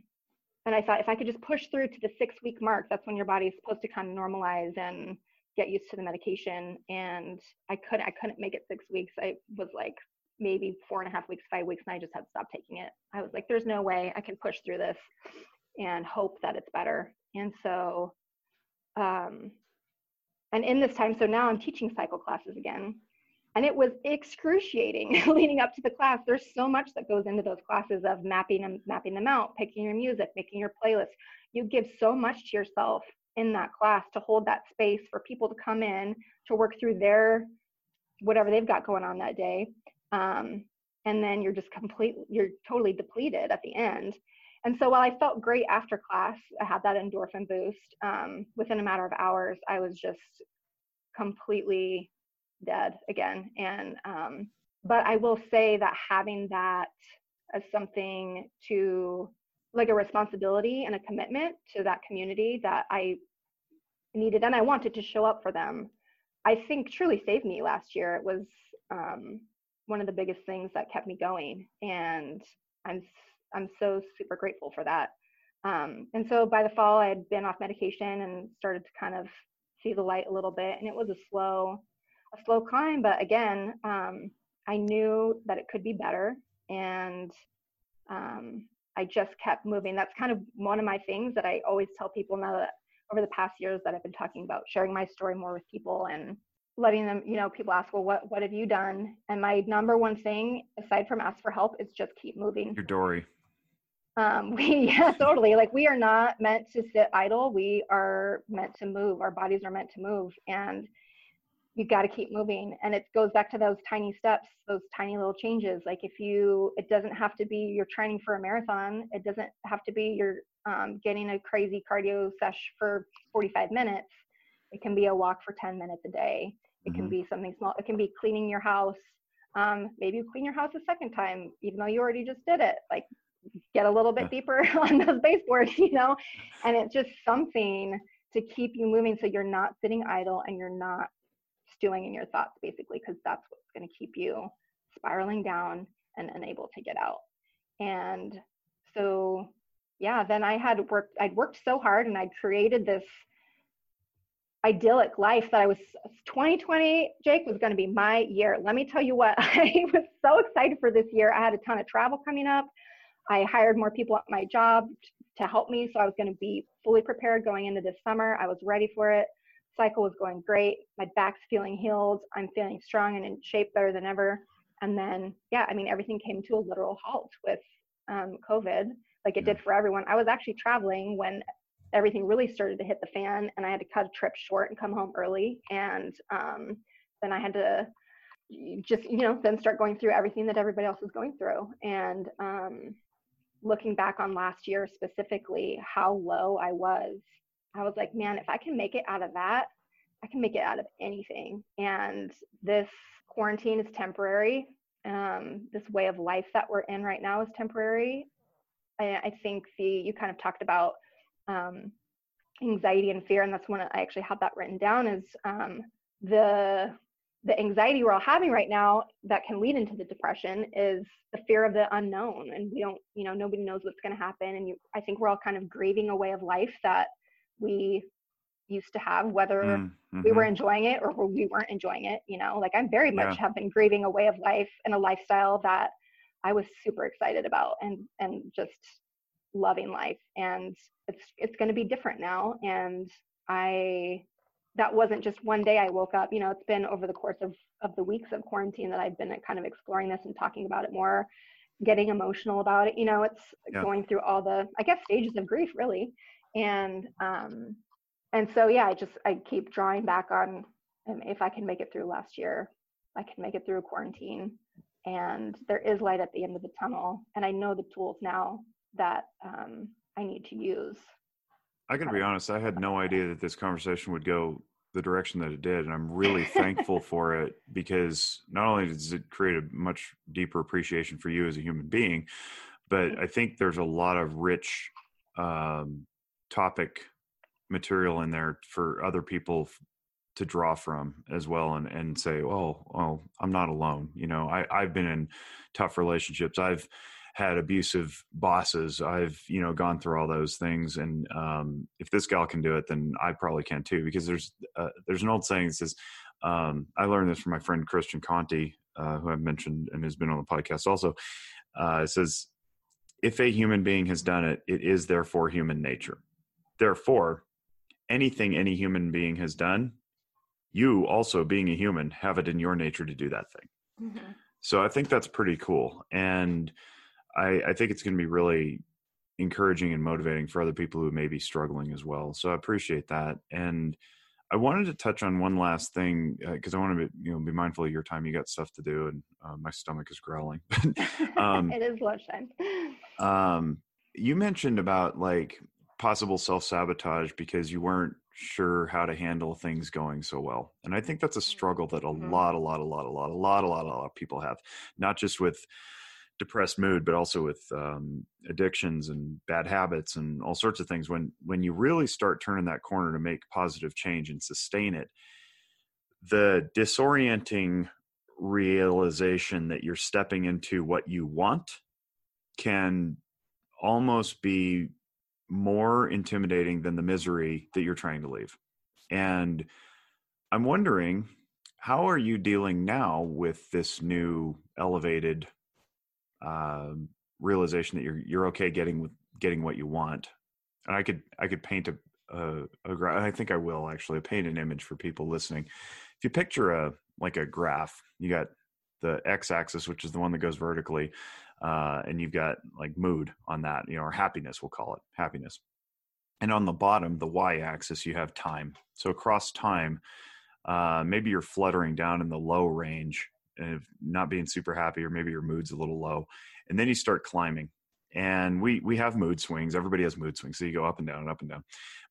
and I thought if I could just push through to the six week mark, that's when your body is supposed to kind of normalize and get used to the medication and i couldn't i couldn't make it six weeks i was like maybe four and a half weeks five weeks and i just had to stop taking it i was like there's no way i can push through this and hope that it's better and so um and in this time so now i'm teaching cycle classes again. And it was excruciating leading up to the class. There's so much that goes into those classes of mapping them mapping them out picking your music making your playlist. You give so much to yourself in that class to hold that space for people to come in to work through their whatever they've got going on that day. Um, and then you're just complete you're totally depleted at the end and so while i felt great after class i had that endorphin boost um, within a matter of hours i was just completely dead again and um, but i will say that having that as something to like a responsibility and a commitment to that community that I needed and I wanted to show up for them. I think truly saved me last year. It was um, one of the biggest things that kept me going, and I'm I'm so super grateful for that. Um, and so by the fall, I had been off medication and started to kind of see the light a little bit, and it was a slow a slow climb, but again, um, I knew that it could be better, and um, I just kept moving. That's kind of one of my things that I always tell people now that over the past years that I've been talking about sharing my story more with people and letting them, you know, people ask, well, what, what have you done? And my number one thing, aside from ask for help, is just keep moving. Your Dory. Um, we, yeah, totally. Like we are not meant to sit idle. We are meant to move. Our bodies are meant to move. And you've got to keep moving and it goes back to those tiny steps those tiny little changes like if you it doesn't have to be you're training for a marathon it doesn't have to be you're um, getting a crazy cardio sesh for 45 minutes it can be a walk for 10 minutes a day it mm-hmm. can be something small it can be cleaning your house um, maybe you clean your house a second time even though you already just did it like get a little bit deeper on those baseboards you know and it's just something to keep you moving so you're not sitting idle and you're not stewing in your thoughts basically because that's what's going to keep you spiraling down and unable to get out and so yeah then i had worked i'd worked so hard and i'd created this idyllic life that I was 2020 Jake was going to be my year. Let me tell you what, I was so excited for this year. I had a ton of travel coming up. I hired more people at my job to help me, so I was going to be fully prepared going into this summer. I was ready for it. Cycle was going great. My back's feeling healed. I'm feeling strong and in shape better than ever. And then, yeah, I mean, everything came to a literal halt with um, COVID, like it did for everyone. I was actually traveling when everything really started to hit the fan and I had to cut a trip short and come home early. And um, then I had to just, you know, then start going through everything that everybody else was going through. And um, looking back on last year specifically, how low I was, I was like, man, if I can make it out of that, I can make it out of anything. And this quarantine is temporary. Um, this way of life that we're in right now is temporary. I, I think the you kind of talked about um, anxiety and fear, and that's when I actually have that written down. Is um, the the anxiety we're all having right now that can lead into the depression is the fear of the unknown, and we don't, you know, nobody knows what's going to happen, and you, I think we're all kind of grieving a way of life that we used to have, whether mm-hmm. we were mm-hmm. enjoying it or we weren't enjoying it. You know, like I'm very much yeah. have been grieving a way of life and a lifestyle that I was super excited about and and just loving life and it's it's going to be different now and i that wasn't just one day i woke up you know it's been over the course of of the weeks of quarantine that i've been kind of exploring this and talking about it more getting emotional about it you know it's yeah. going through all the i guess stages of grief really and um and so yeah i just i keep drawing back on um, if i can make it through last year i can make it through quarantine and there is light at the end of the tunnel and i know the tools now that um, I need to use. I got to be honest, I had no idea that this conversation would go the direction that it did. And I'm really thankful for it because not only does it create a much deeper appreciation for you as a human being, but mm-hmm. I think there's a lot of rich um, topic material in there for other people to draw from as well and, and say, oh, well, I'm not alone. You know, I, I've been in tough relationships. I've, had abusive bosses. I've you know gone through all those things, and um, if this gal can do it, then I probably can too. Because there's uh, there's an old saying that says, um, I learned this from my friend Christian Conte, uh, who I've mentioned and has been on the podcast also. Uh, it says, if a human being has done it, it is therefore human nature. Therefore, anything any human being has done, you also being a human have it in your nature to do that thing. Mm-hmm. So I think that's pretty cool. And I, I think it's going to be really encouraging and motivating for other people who may be struggling as well. So I appreciate that. And I wanted to touch on one last thing because uh, I want to be, you know be mindful of your time. You got stuff to do, and uh, my stomach is growling. um, it is lunchtime. Um, you mentioned about like possible self sabotage because you weren't sure how to handle things going so well, and I think that's a struggle that a mm-hmm. lot, a lot, a lot, a lot, a lot, a lot, a lot of people have, not just with depressed mood, but also with um, addictions and bad habits and all sorts of things. When when you really start turning that corner to make positive change and sustain it, the disorienting realization that you're stepping into what you want can almost be more intimidating than the misery that you're trying to leave. And I'm wondering, how are you dealing now with this new elevated uh, realization that you're you're okay getting with getting what you want. And I could I could paint a a graph. I think I will actually paint an image for people listening. If you picture a like a graph, you got the x-axis, which is the one that goes vertically, uh, and you've got like mood on that, you know, or happiness, we'll call it happiness. And on the bottom, the y-axis, you have time. So across time, uh, maybe you're fluttering down in the low range of not being super happy or maybe your mood's a little low and then you start climbing. And we we have mood swings. Everybody has mood swings so you go up and down and up and down.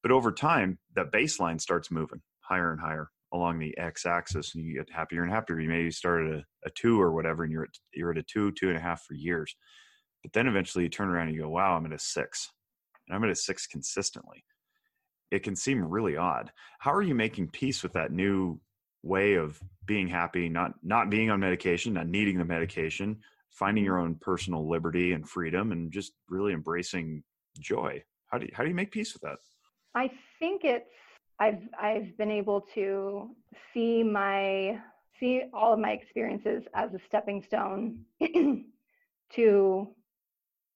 But over time that baseline starts moving higher and higher along the x-axis and you get happier and happier. You maybe start at a, a two or whatever and you're at you're at a two two and a half for years. But then eventually you turn around and you go wow i'm at a six and i'm at a six consistently. It can seem really odd. How are you making peace with that new way of being happy, not not being on medication, not needing the medication, finding your own personal liberty and freedom, and just really embracing joy. How do you, how do you make peace with that? I think it's I've I've been able to see my see all of my experiences as a stepping stone to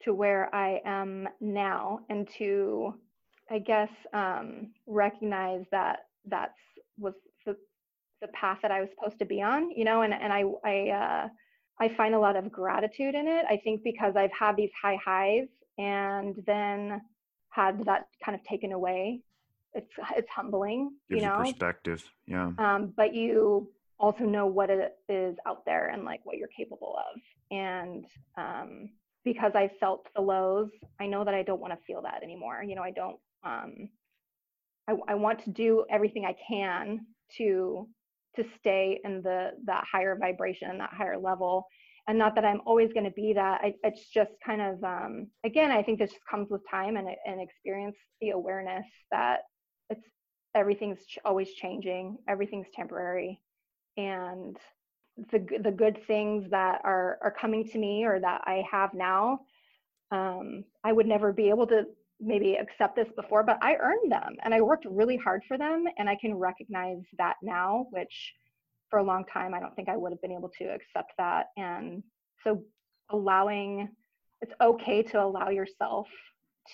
to where I am now and to I guess um, recognize that that's was the path that I was supposed to be on, you know, and and I I uh, I find a lot of gratitude in it. I think because I've had these high highs and then had that kind of taken away. It's it's humbling, Gives you know. perspective. Yeah. Um, but you also know what it is out there and like what you're capable of. And um, because I felt the lows, I know that I don't want to feel that anymore. You know, I don't. Um, I, I want to do everything I can to to stay in the that higher vibration, that higher level. And not that I'm always going to be that. I, it's just kind of um, again, I think this just comes with time and and experience, the awareness that it's everything's always changing, everything's temporary, and the the good things that are are coming to me or that I have now, um, I would never be able to maybe accept this before, but I earned them and I worked really hard for them, and I can recognize that now, which for a long time I don't think I would have been able to accept that, and so allowing it's okay to allow yourself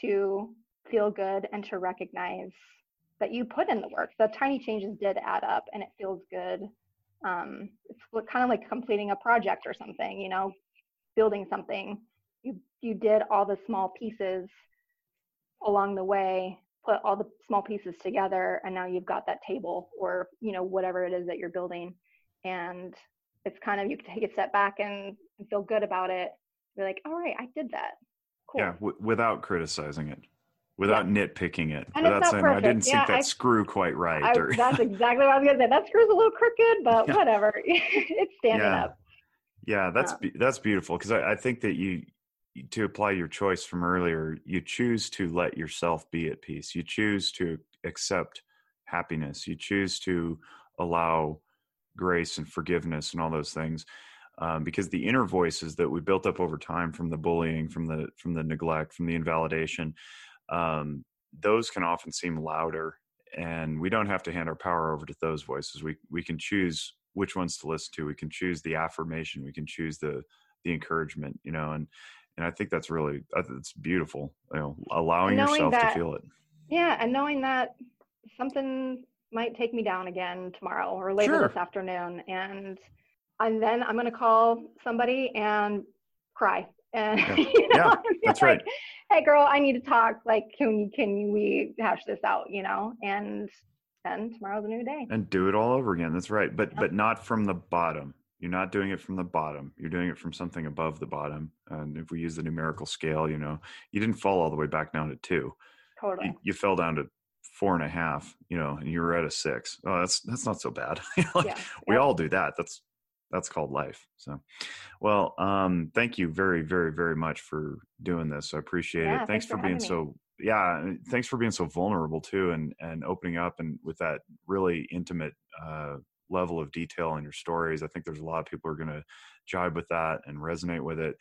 to feel good and to recognize that you put in the work. The tiny changes did add up and it feels good. Um, it's kind of like completing a project or something you know building something. You you did all the small pieces along the way put all the small pieces together and now you've got that table or you know whatever it is that you're building and it's kind of you can take a step back and, and feel good about it you're like all right i did that cool. yeah w- without criticizing it without yeah. nitpicking it, and without saying, perfect. I didn't yeah, sink that I, screw quite right. I, or, that's exactly what I was going to say. That screw's a little crooked, but Yeah. whatever. it's standing up. yeah, that's uh. be- that's beautiful because I, I think that you to apply your choice from earlier, you choose to let yourself be at peace. You choose to accept happiness. You choose to allow grace and forgiveness and all those things. Um, because the inner voices that we built up over time from the bullying, from the from the neglect, from the invalidation, um, those can often seem louder, and we don't have to hand our power over to those voices. We we can choose which ones to listen to. We can choose the affirmation. We can choose the the encouragement. You know, and and I think that's really it's beautiful. You know, allowing yourself that- to feel it. Yeah, and knowing that something might take me down again tomorrow or later Sure. this afternoon, and and then I'm gonna call somebody and cry. And Yeah. you know, Yeah, that's like, right. Hey, girl, I need to talk. Like, can you can we hash this out? You know, and then tomorrow's a new day. and do it all over again that's right but Yeah. but not from the bottom you're not doing it from the bottom you're doing it from something above the bottom and if we use the numerical scale you know you didn't fall all the way back down to two Totally. you, you fell down to four and a half you know and you were at a six oh that's that's not so bad like, Yeah. we Yep. all do that that's that's called life so well um thank you very very very much for doing this i appreciate Yeah, it thanks thanks for for being me. so yeah thanks for being so vulnerable too and and opening up and with that really intimate uh level of detail in your stories i think there's a lot of people who are going to jibe with that and resonate with it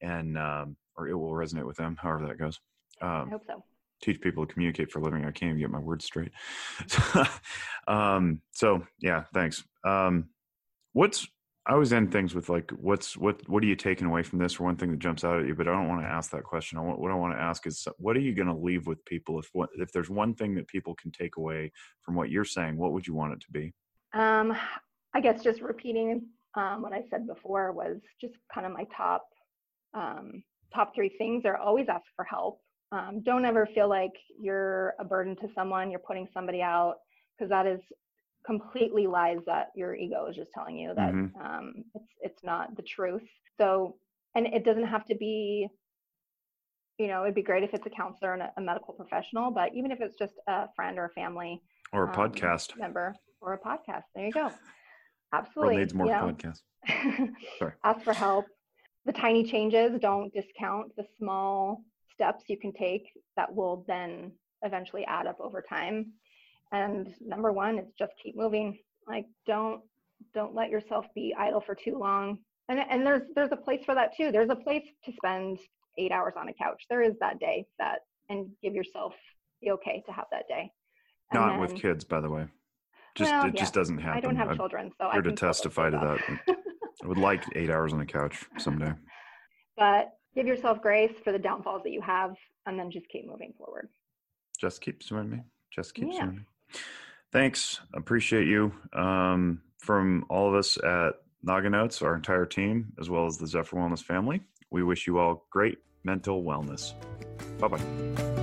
and um or it will resonate with them however that goes I um hope so. teach people to communicate for a living. I can't even get my words straight. um, so yeah, thanks. Um, what's I always end things with like, what's what what are you taking away from this, or one thing that jumps out at you? But I don't want to ask that question. I want what I want to ask is, what are you going to leave with people if what if there's one thing that people can take away from what you're saying? What would you want it to be? Um, I guess just repeating um, what I said before was just kind of my top um, top three things are always ask for help. Um, don't ever feel like you're a burden to someone, you're putting somebody out, because that is completely lies that your ego is just telling you that Mhm. um, it's it's not the truth. So, and it doesn't have to be. You know, it'd be great if it's a counselor and a, a medical professional, but even if it's just a friend or a family, Or a um, podcast? member or a podcast. There you go. World Absolutely. needs more you know. podcasts. Sorry. Ask for help. The tiny changes, don't discount the small steps you can take that will then eventually add up over time. And number one is just keep moving. Like don't don't let yourself be idle for too long. And and there's there's a place for that too. There's a place to spend eight hours on a couch. There is that day that and give yourself the okay to have that day. And Not with kids, by the way. Just Well, it just doesn't happen. I don't have I'm children, so I'm here to testify to that. I would like eight hours on the couch someday. but give yourself grace for the downfalls that you have, and then just keep moving forward. Just keep swimming me. Just keep Yeah. swimming me. Thanks. Appreciate you. Um, from all of us at Noggin Notes, our entire team, as well as the Zephyr Wellness family, we wish you all great mental wellness. Bye bye.